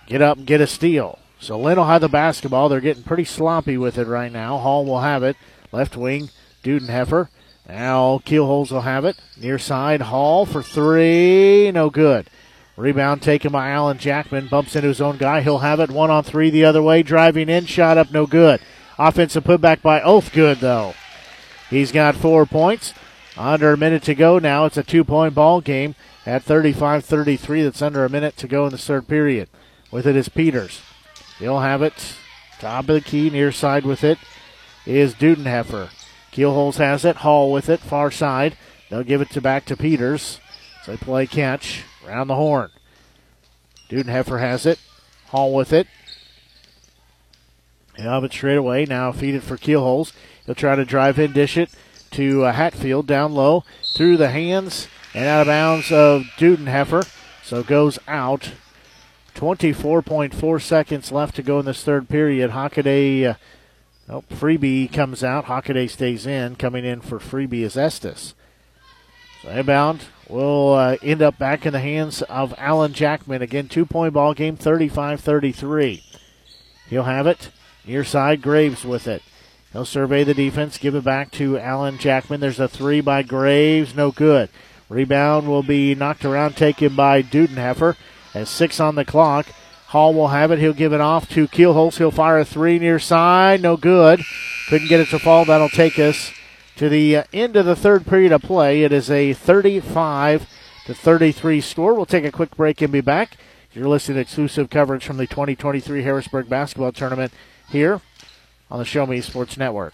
get up and get a steal. So Linn will have the basketball. They're getting pretty sloppy with it right now. Hall will have it. Left wing, Dudenheffer. Now Keelholz will have it. Near side, Hall for three. No good. Rebound taken by Alan Jackman. Bumps into his own guy. He'll have it. One on three the other way. Driving in. Shot up. No good. Offensive putback by Oath. Good, though. He's got four points. Under a minute to go now. It's a two point ball game at 35 33. That's under a minute to go in the third period. With it is Peters. He'll have it. Top of the key, near side with it is Dudenheffer. Keelholz has it. Hall with it, far side. They'll give it to back to Peters. So they play catch around the horn. Dudenheffer has it. Hall with it. He'll have it straight away. Now feed it for Keelholz. He'll try to drive in, dish it to uh, Hatfield down low through the hands and out of bounds of Dudenheffer. So goes out. 24.4 seconds left to go in this third period. Hockaday, uh, oh, Freebie comes out. Hockaday stays in. Coming in for Freebie is Estes. So inbound will uh, end up back in the hands of Alan Jackman. Again, two point ball game, 35 33. He'll have it. Near side, Graves with it. He'll survey the defense, give it back to Alan Jackman. There's a three by Graves, no good. Rebound will be knocked around, taken by Dudenheffer. As six on the clock, Hall will have it. He'll give it off to Keelholz. He'll fire a three near side, no good. Couldn't get it to fall. That'll take us to the uh, end of the third period of play. It is a 35 to 33 score. We'll take a quick break and be back. You're listening to exclusive coverage from the 2023 Harrisburg basketball tournament here on the Show Me Sports Network.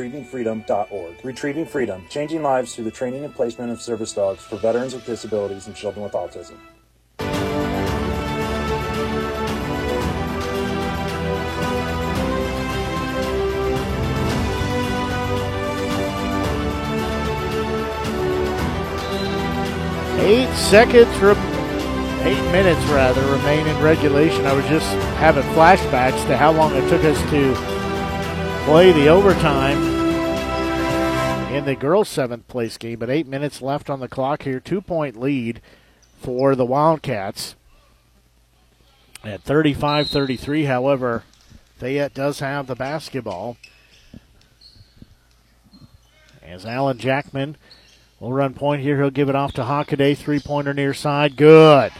retrievingfreedom.org. Retrieving Freedom, changing lives through the training and placement of service dogs for veterans with disabilities and children with autism. Eight seconds, re- eight minutes rather, remain in regulation. I was just having flashbacks to how long it took us to play the overtime in the girls' seventh place game. But eight minutes left on the clock here. Two point lead for the Wildcats at 35 33. However, Fayette does have the basketball. As Alan Jackman will run point here, he'll give it off to Hockaday. Three pointer near side. Good.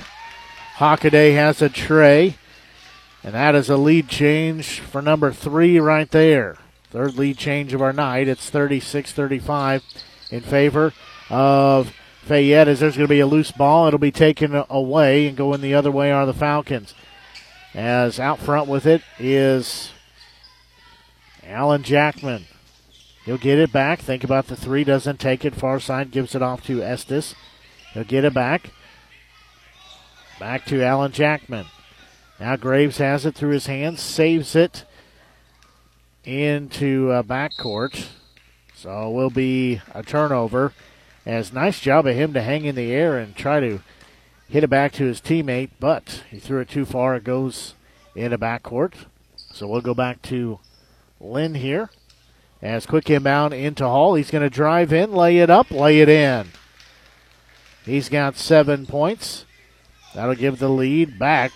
Hockaday has a tray. And that is a lead change for number three right there. Third lead change of our night. It's 36 35 in favor of Fayette as there's going to be a loose ball. It'll be taken away and going the other way are the Falcons. As out front with it is Alan Jackman. He'll get it back. Think about the three. Doesn't take it. Far side gives it off to Estes. He'll get it back. Back to Alan Jackman. Now Graves has it through his hands. Saves it into uh, backcourt. So will be a turnover. As nice job of him to hang in the air and try to hit it back to his teammate, but he threw it too far. It goes into backcourt. So we'll go back to Linn here. As quick inbound into Hall. He's going to drive in, lay it up, lay it in. He's got seven points. That'll give the lead back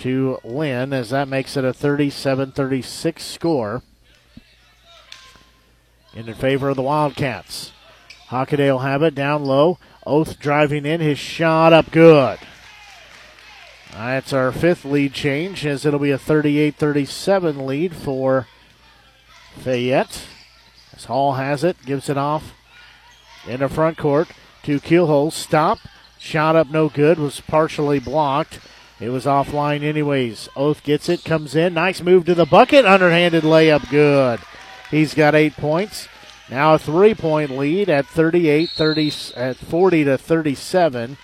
to Linn as that makes it a 37 36 score in favor of the Wildcats. Hockaday will have it down low. Oath driving in, his shot up good. That's our fifth lead change as it'll be a 38 37 lead for Fayette. As Hall has it, gives it off in the front court to Keelholz. Stop. Shot up no good, was partially blocked. It was offline anyways. Oath gets it, comes in. Nice move to the bucket. Underhanded layup, good. He's got eight points. Now a three point lead at 38 30 at 40 to 37.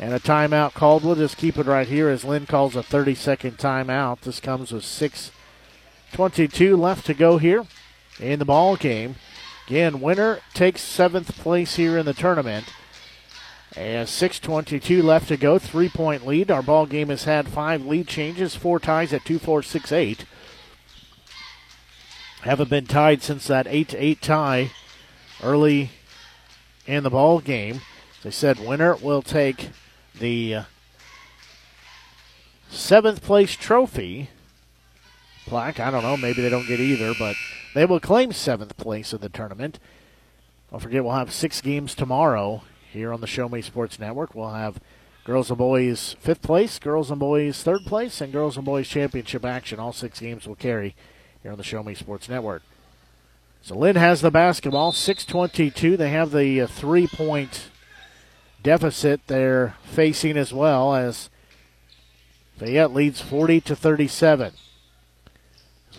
And a timeout called. We'll just keep it right here as Linn calls a 30 second timeout. This comes with 6.22 left to go here in the ball game. Again, winner takes seventh place here in the tournament. And 6.22 left to go. Three point lead. Our ball game has had five lead changes, four ties at 2 4 6 8. Haven't been tied since that 8 8 tie early in the ball game. They said winner will take the uh, seventh place trophy plaque. I don't know. Maybe they don't get either, but they will claim seventh place of the tournament. Don't forget, we'll have six games tomorrow here on the Show Me Sports Network. We'll have girls and boys fifth place, girls and boys third place, and girls and boys championship action. All six games will carry here on the Show Me Sports Network. So Linn has the basketball, 6:22. They have the uh, three-point deficit they're facing as well as Fayette leads 40 to 37.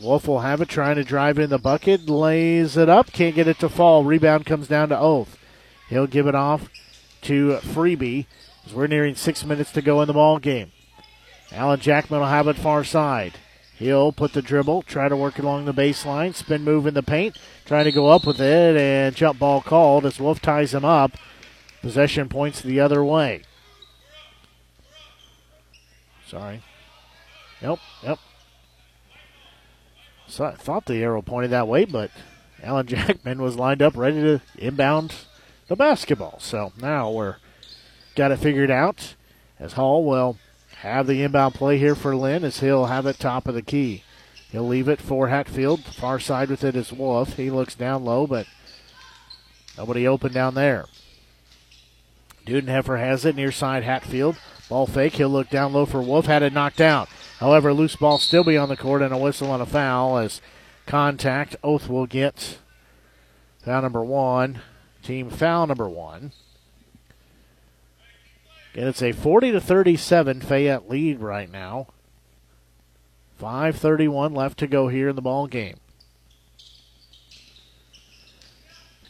Wolf will have it, trying to drive in the bucket, lays it up, can't get it to fall. Rebound comes down to Oath. He'll give it off to Freebie as we're nearing six minutes to go in the ball game. Alan Jackman will have it far side. He'll put the dribble, try to work along the baseline, spin move in the paint, trying to go up with it, and jump ball called as Wolf ties him up. Possession points the other way. Sorry. Yep, yep. So I thought the arrow pointed that way, but Alan Jackman was lined up ready to inbound the basketball. So now we're got it figured out as Hall will have the inbound play here for Linn as he'll have it top of the key. He'll leave it for Hatfield. Far side with it is Wolf. He looks down low, but nobody open down there. Dudenheffer has it near side Hatfield. Ball fake. He'll look down low for Wolf. Had it knocked out. However, loose ball still be on the court and a whistle on a foul as contact. Oath will get foul number one. Team foul number one. And it's a 40 to 37 Fayette lead right now. 5:31 left to go here in the ball game.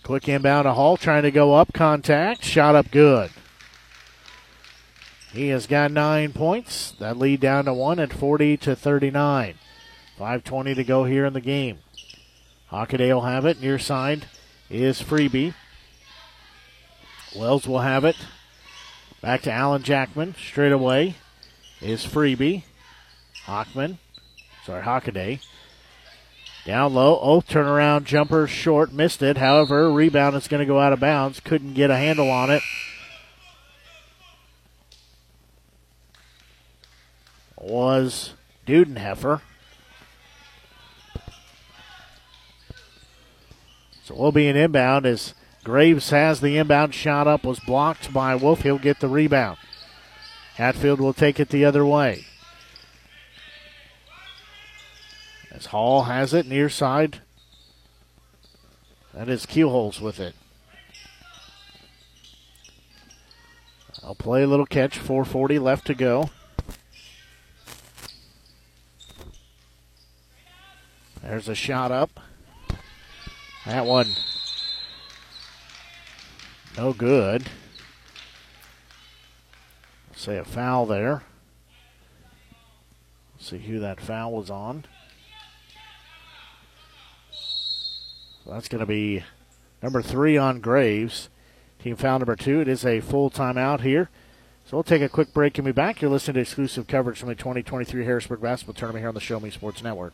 Quick inbound to Hall, trying to go up, contact, shot up good. He has got nine points. That lead down to one at 40 to 39. 5.20 to go here in the game. Hockaday will have it. Near side is Freebie. Wells will have it. Back to Allen Jackman. Straight away is Freebie. Hockman. Sorry, Hockaday. Down low. Oh, turnaround jumper short. Missed it. However, rebound is going to go out of bounds. Couldn't get a handle on it. Was Dudenheffer. So we'll be an inbound as Graves has the inbound shot up, was blocked by Wolf. He'll get the rebound. Hatfield will take it the other way. As Hall has it near side. That is Keelholz with it. I'll play a little catch. 440 left to go. There's a shot up. That one no good. Say a foul there. See who that foul was on. That's going to be number three on Graves. Team foul number two. It is a full timeout here. So we'll take a quick break and be back. You're listening to exclusive coverage from the 2023 Harrisburg Basketball Tournament here on the Show Me Sports Network.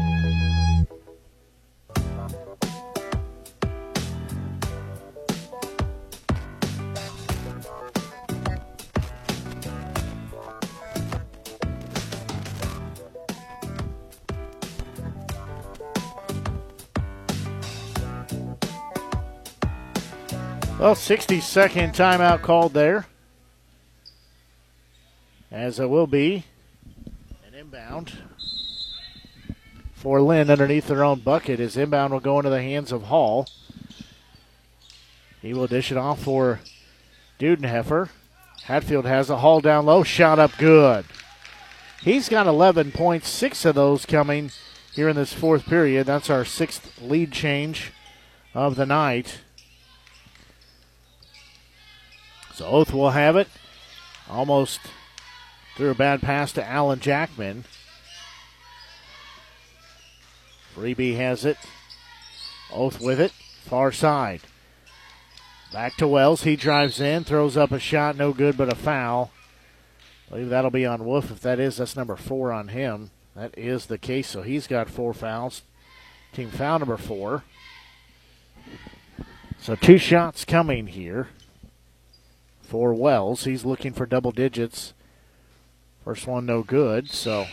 Well, 60 second timeout called there. As it will be an inbound for Linn underneath their own bucket. His inbound will go into the hands of Hall. He will dish it off for Dudenheffer. Hatfield has a Hall down low, shot up good. He's got 11 points, six of those coming here in this fourth period. That's our sixth lead change of the night. So Oath will have it. Almost threw a bad pass to Allen Jackman. Freebie has it. Oath with it. Far side. Back to Wells. He drives in, throws up a shot, no good, but a foul. I believe that'll be on Wolf. If that is, that's number four on him. That is the case. So he's got four fouls. Team foul number four. So two shots coming here for Wells. He's looking for double digits. First one no good, so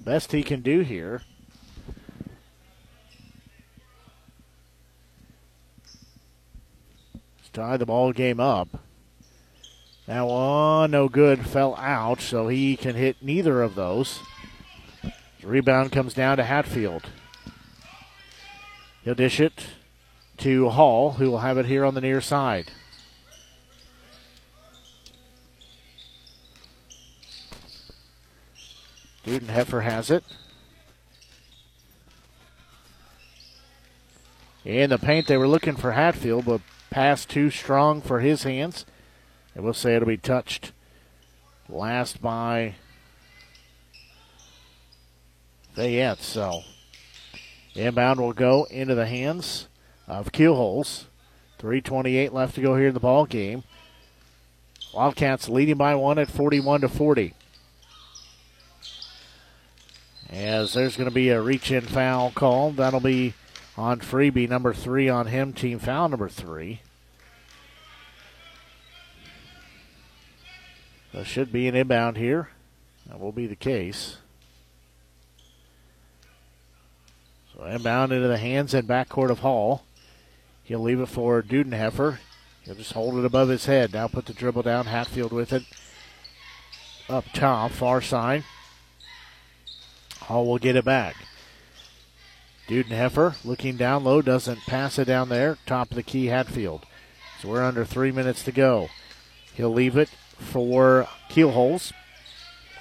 best he can do here. is tie the ball game up. That one no good, fell out, so he can hit neither of those. The rebound comes down to Hatfield. He'll dish it to Hall, who will have it here on the near side. Dudenheffer has it. In the paint, they were looking for Hatfield, but pass too strong for his hands. And we'll say it'll be touched last by Fayette. So Inbound will go into the hands of Keelholz. 328 left to go here in the ball game. Wildcats leading by one at 41 to 40. As there's going to be a reach in foul call. That'll be on freebie number three on him, team foul number three. There should be an inbound here. That will be the case. So inbound into the hands and backcourt of Hall. He'll leave it for Dudenheffer. He'll just hold it above his head. Now put the dribble down. Hatfield with it. Up top, far side. Hall will get it back. Dudenheffer looking down low, doesn't pass it down there. Top of the key, Hatfield. So we're under three minutes to go. He'll leave it for Keelholz.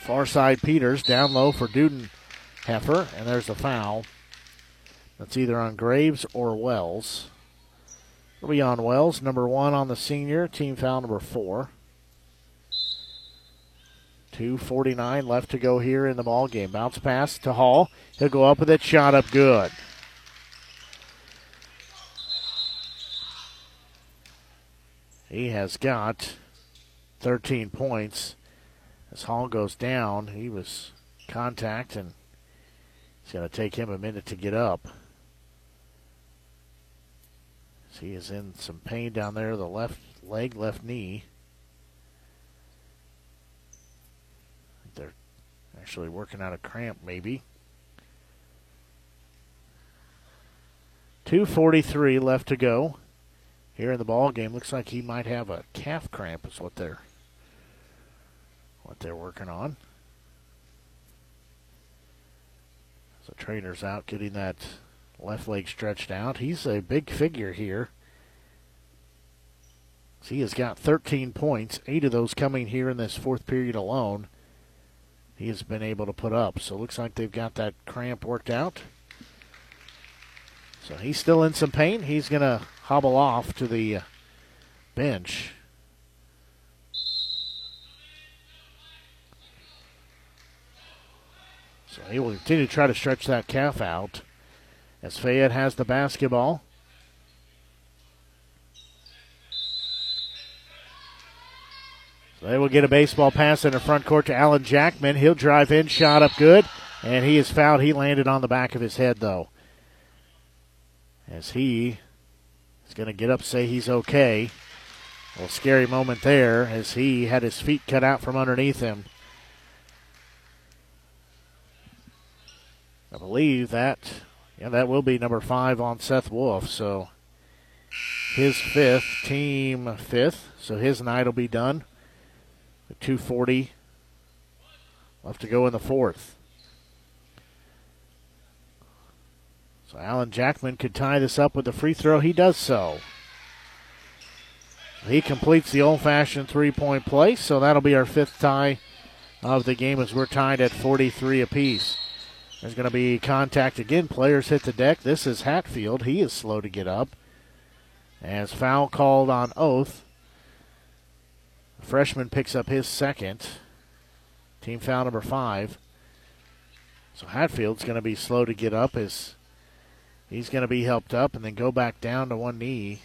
Far side Peters down low for Dudenheffer, and there's a foul. That's either on Graves or Wells. It'll be on Wells, number one on the senior, team foul number four. 2.49 left to go here in the ball game. Bounce pass to Hall. He'll go up with it. Shot up good. He has got 13 points. As Hall goes down, he was contact, and it's going to take him a minute to get up. He is in some pain down there, the left leg, left knee. They're actually working out a cramp, maybe. 2.43 left to go here in the ball game. Looks like he might have a calf cramp, is what they're what they're working on. So trainer's out getting that left leg stretched out. He's a big figure here. He has got 13 points, eight of those coming here in this fourth period alone. He has been able to put up. So looks like they've got that cramp worked out. So he's still in some pain. He's going to hobble off to the uh, bench. So he will continue to try to stretch that calf out as Fayette has the basketball. So they will get a baseball pass in the front court to Alan Jackman. He'll drive in, shot up good, and he is fouled. He landed on the back of his head, though. As he is going to get up, say he's okay. A little scary moment there as he had his feet cut out from underneath him. I believe that, yeah, that will be number five on Seth Wolf. So his fifth, team fifth. So his night will be done. 240 left to go in the fourth. So Alan Jackman could tie this up with a free throw. He does so. He completes the old fashioned three point play, so that'll be our fifth tie of the game as we're tied at 43 apiece. There's going to be contact again. Players hit the deck. This is Hatfield. He is slow to get up. As foul called on Oath. Freshman picks up his second. Team foul number five. So Hatfield's going to be slow to get up as he's going to be helped up and then go back down to one knee.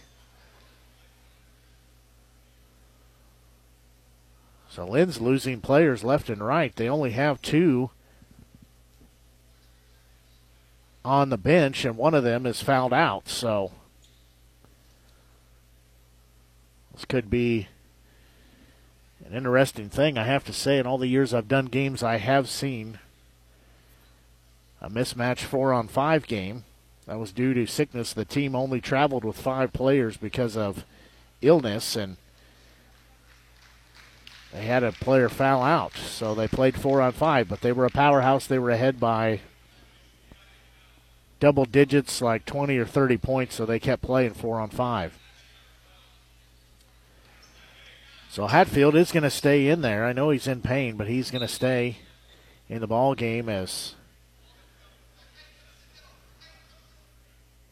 So Linn's losing players left and right. They only have two on the bench, and one of them is fouled out. So this could be an interesting thing, I have to say. In all the years I've done games, I have seen a mismatch four on five game. That was due to sickness. The team only traveled with five players because of illness, and they had a player foul out. So they played four on five, but they were a powerhouse. They were ahead by double digits, like 20 or 30 points, so they kept playing four on five. So Hatfield is going to stay in there. I know he's in pain, but he's going to stay in the ball game as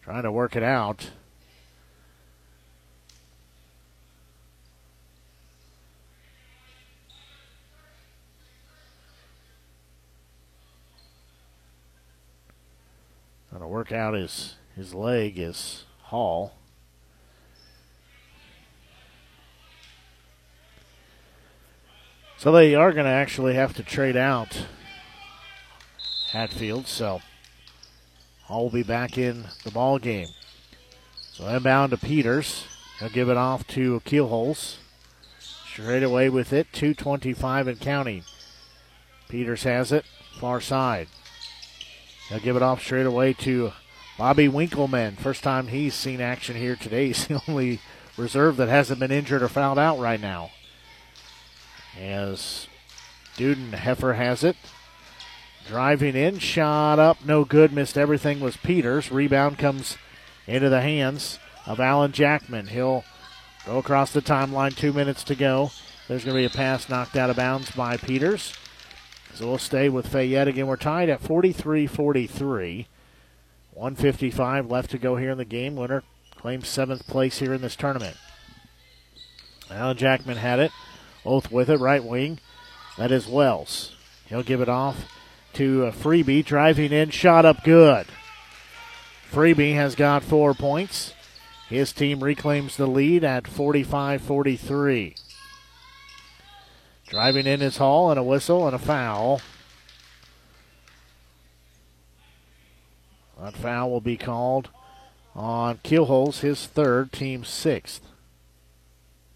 trying to work it out. Trying to work out his his leg is Hall. So they are going to actually have to trade out Hatfield. So Hall will be back in the ball game. So inbound to Peters. He'll give it off to Keelholz. Straight away with it, 225 and counting. Peters has it, far side. He'll give it off straight away to Bobby Winkleman. First time he's seen action here today. He's the only reserve that hasn't been injured or fouled out right now. As Dudenheffer has it. Driving in, shot up, no good, missed everything was Peters. Rebound comes into the hands of Alan Jackman. He'll go across the timeline, two minutes to go. There's going to be a pass knocked out of bounds by Peters. So we'll stay with Fayette again. We're tied at 43 43. 155 left to go here in the game. Winner claims seventh place here in this tournament. Alan Jackman had it. Oath with it, right wing. That is Wells. He'll give it off to a Freebie. Driving in, shot up good. Freebie has got four points. His team reclaims the lead at 45 43. Driving in is Hall and a whistle and a foul. That foul will be called on Keelholz, his third, team sixth.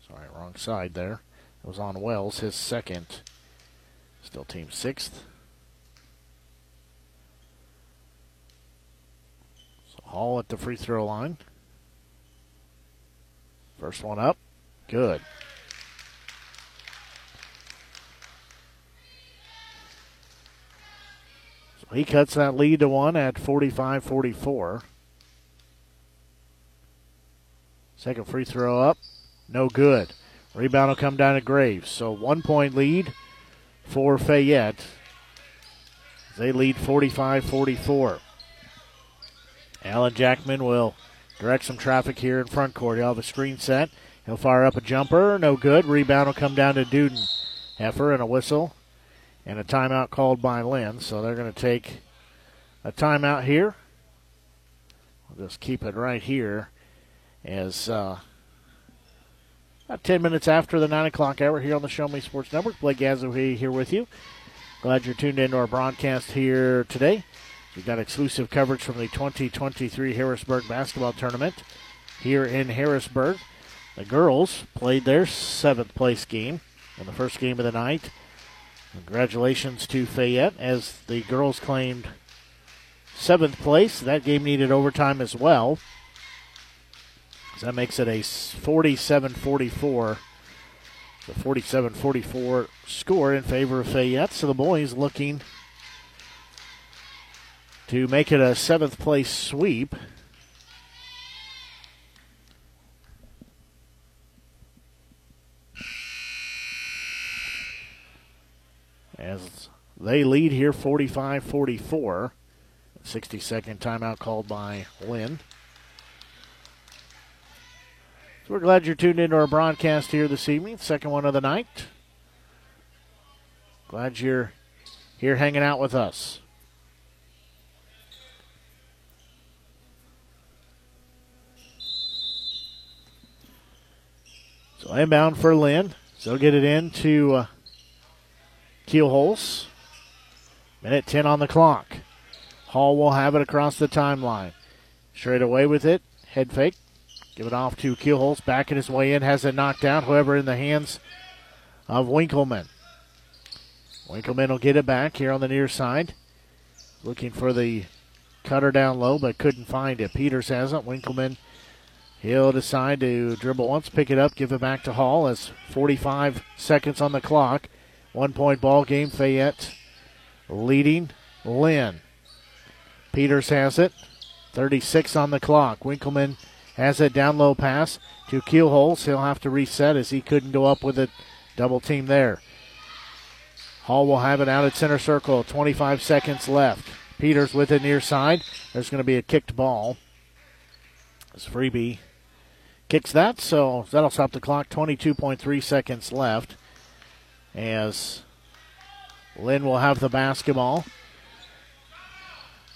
Sorry, wrong side there. It was on Wells, his second. Still team sixth. So Hall at the free throw line. First one up. Good. He cuts that lead to one at 45 44. Second free throw up. No good. Rebound will come down to Graves. So one point lead for Fayette. They lead 45 44. Alan Jackman will direct some traffic here in front court. He'll have a screen set. He'll fire up a jumper. No good. Rebound will come down to Duden. Heifer and a whistle and a timeout called by Linn. So they're going to take a timeout here. We'll just keep it right here as uh, about 10 minutes after the 9 o'clock hour here on the Show Me Sports Network. Blake Gazaway here with you. Glad you're tuned into our broadcast here today. We've got exclusive coverage from the 2023 Harrisburg basketball tournament here in Harrisburg. The girls played their seventh place game in the first game of the night. Congratulations to Fayette as the girls claimed seventh place. That game needed overtime as well. So that makes it a 47 44. The 47 44 score in favor of Fayette. So the boys looking to make it a seventh place sweep. As they lead here 45 44. 60 second timeout called by Linn. So we're glad you're tuned into our broadcast here this evening, second one of the night. Glad you're here hanging out with us. So inbound for Linn. So get it in to uh, Keelholz. Minute 10 on the clock. Hall will have it across the timeline. Straight away with it. Head fake. Give it off to Keelholz. Backing his way in. Has it knocked out. However, in the hands of Winkleman. Winkleman will get it back here on the near side. Looking for the cutter down low, but couldn't find it. Peters hasn't. Winkleman He'll decide to dribble once, pick it up, give it back to Hall as 45 seconds on the clock. One point ball game. Fayette leading Linn. Peters has it. 36 on the clock. Winkleman has a down low pass to Keelholz. He'll have to reset as he couldn't go up with it. Double team there. Hall will have it out at center circle. 25 seconds left. Peters with it near side. There's going to be a kicked ball. As Freebie kicks that, so that'll stop the clock. 22.3 seconds left as Linn will have the basketball.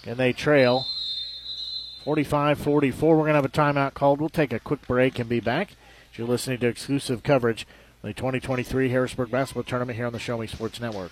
And they trail 45 44. We're going to have a timeout called. We'll take a quick break and be back. You're listening to exclusive coverage of the 2023 Harrisburg Basketball Tournament here on the Show Me Sports Network.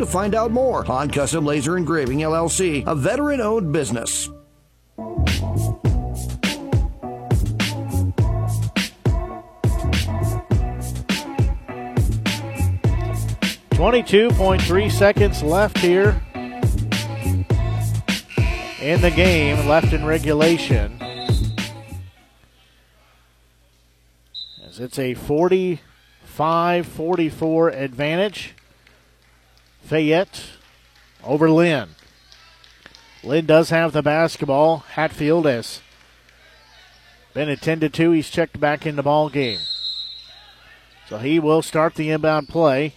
to find out more. Han Custom Laser Engraving LLC, a veteran owned business. Twenty-two point three seconds left here in the game, left in regulation. As it's a 45 44 advantage. Fayette over Linn. Linn does have the basketball. Hatfield has been attended to. He's checked back in the ball game. So he will start the inbound play.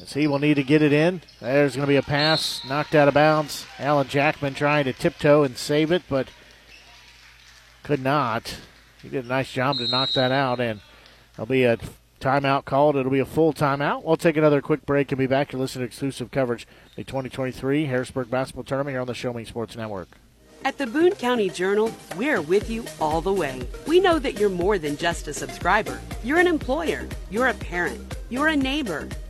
As he will need to get it in. There's going to be a pass knocked out of bounds. Alan Jackman trying to tiptoe and save it, but could not. He did a nice job to knock that out, and there'll be a Timeout called. It'll be a full timeout. We'll take another quick break and be back to listen to exclusive coverage of the 2023 Harrisburg Basketball Tournament here on the Show Me Sports Network. At the Boone County Journal, we're with you all the way. We know that you're more than just a subscriber. You're an employer, you're a parent, you're a neighbor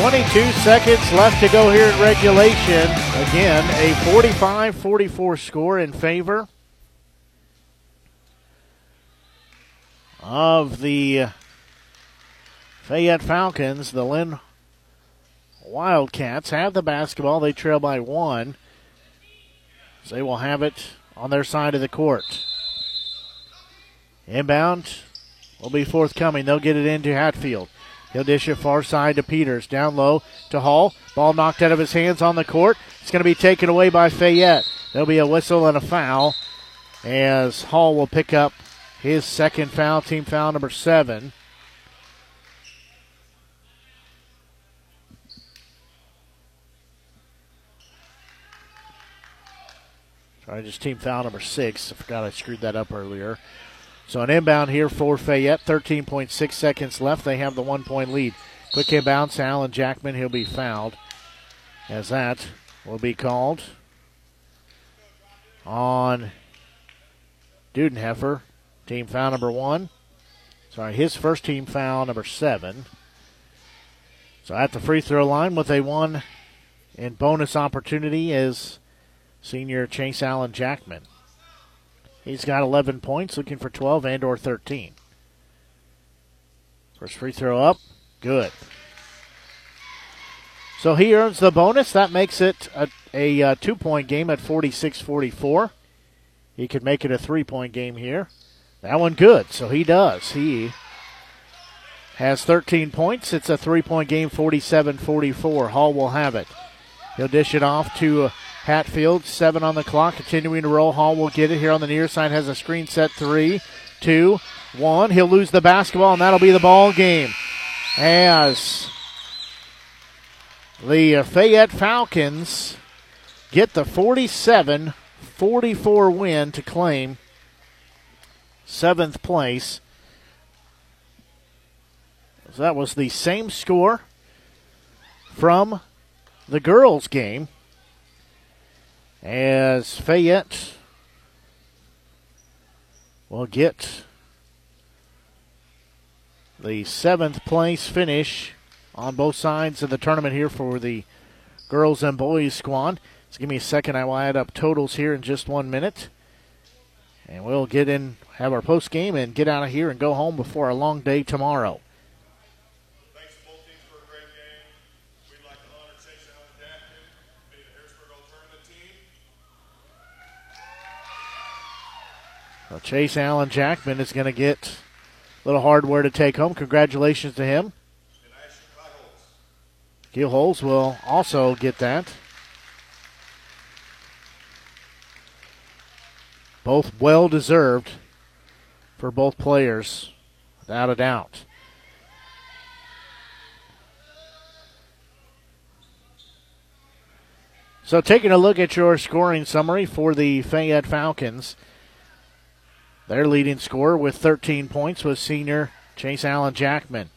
22 seconds left to go here in regulation. Again, a 45 44 score in favor of the Fayette Falcons. The Linn Wildcats have the basketball. They trail by one. So they will have it on their side of the court. Inbound will be forthcoming. They'll get it into Hatfield. He'll dish it far side to Peters. Down low to Hall. Ball knocked out of his hands on the court. It's going to be taken away by Fayette. There'll be a whistle and a foul as Hall will pick up his second foul, team foul number seven. Sorry, just team foul number six. I forgot I screwed that up earlier. So an inbound here for Fayette. 13.6 seconds left. They have the one point lead. Quick inbound to Alan Jackman. He'll be fouled. As that will be called on Dudenheffer. Team foul number one. Sorry, his first team foul number seven. So at the free throw line with a one and bonus opportunity is senior Chase Allen Jackman. He's got 11 points, looking for 12 and or 13. First free throw up, good. So he earns the bonus. That makes it a, a, a uh, two-point game at 46-44. He could make it a three-point game here. That one good, so he does. He has 13 points. It's a three-point game, 47-44. Hall will have it. He'll dish it off to Hatfield, seven on the clock, continuing to roll. Hall will get it here on the near side, has a screen set three, two, one. He'll lose the basketball, and that'll be the ball game. As the Fayette Falcons get the 47 44 win to claim seventh place. So that was the same score from the girls' game as Fayette will get the seventh place finish on both sides of the tournament here for the girls and boys squad. So give me a second. I will add up totals here in just one minute. And we'll get in, have our post game, and get out of here and go home before a long day tomorrow. Well, Chase Allen Jackman is going to get a little hardware to take home. Congratulations to him. Keelholz will also get that. Both well deserved for both players, without a doubt. So, taking a look at your scoring summary for the Fayette Falcons. Their leading scorer with 13 points was senior Chase Allen Jackman.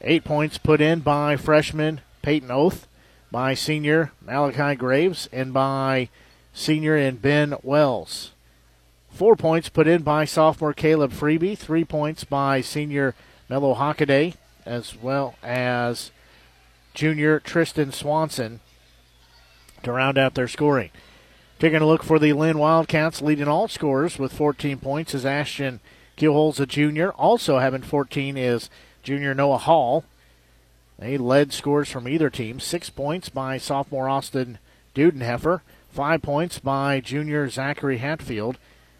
Eight points put in by freshman Peyton Oath, by senior Malachi Graves, and by senior and Ben Wells. Four points put in by sophomore Caleb Freeby. Three points by senior Mello Hockaday, as well as junior Tristan Swanson to round out their scoring. Taking a look for the Linn Wildcats, leading all scorers with 14 points is Ashton Keelholz, a junior. Also having 14 is junior Noah Hall. They led scores from either team. Six points by sophomore Austin Dudenheffer. Five points by junior Zachary Hatfield.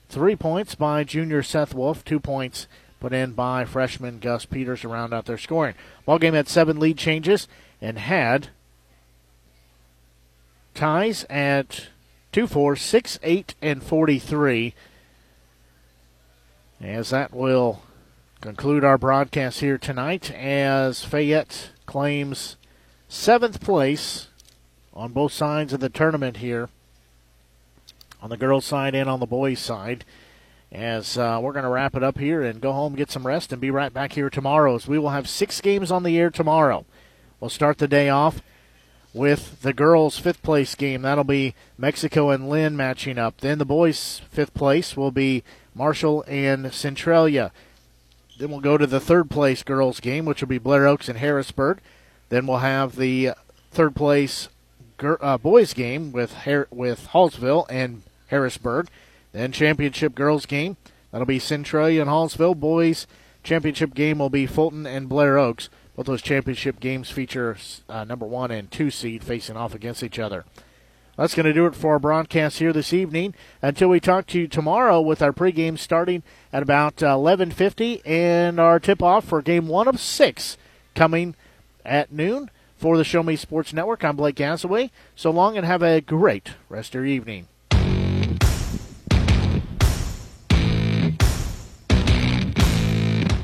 Three points by junior Seth Wolf. Two points put in by freshman Gus Peters to round out their scoring. Ball game had seven lead changes and had ties at 2 4, 6 8, and 43. As that will conclude our broadcast here tonight, as Fayette claims seventh place on both sides of the tournament here, on the girls' side and on the boys' side. As uh, we're going to wrap it up here and go home, get some rest, and be right back here tomorrow. As we will have six games on the air tomorrow. We'll start the day off with the girls' fifth place game. That'll be Mexico and Linn matching up. Then the boys' fifth place will be Marshall and Centralia. Then we'll go to the third place girls' game, which will be Blair Oaks and Harrisburg. Then we'll have the third place uh, boys' game with with Hallsville and Harrisburg. Then championship girls' game. That'll be Centralia and Hallsville. Boys' championship game will be Fulton and Blair Oaks. Both those championship games feature uh, number one and two seed facing off against each other. That's going to do it for our broadcast here this evening. Until we talk to you tomorrow with our pregame starting at about 11:50 and our tip-off for Game One of Six coming at noon for the Show Me Sports Network. I'm Blake Gasaway. So long and have a great rest of your evening.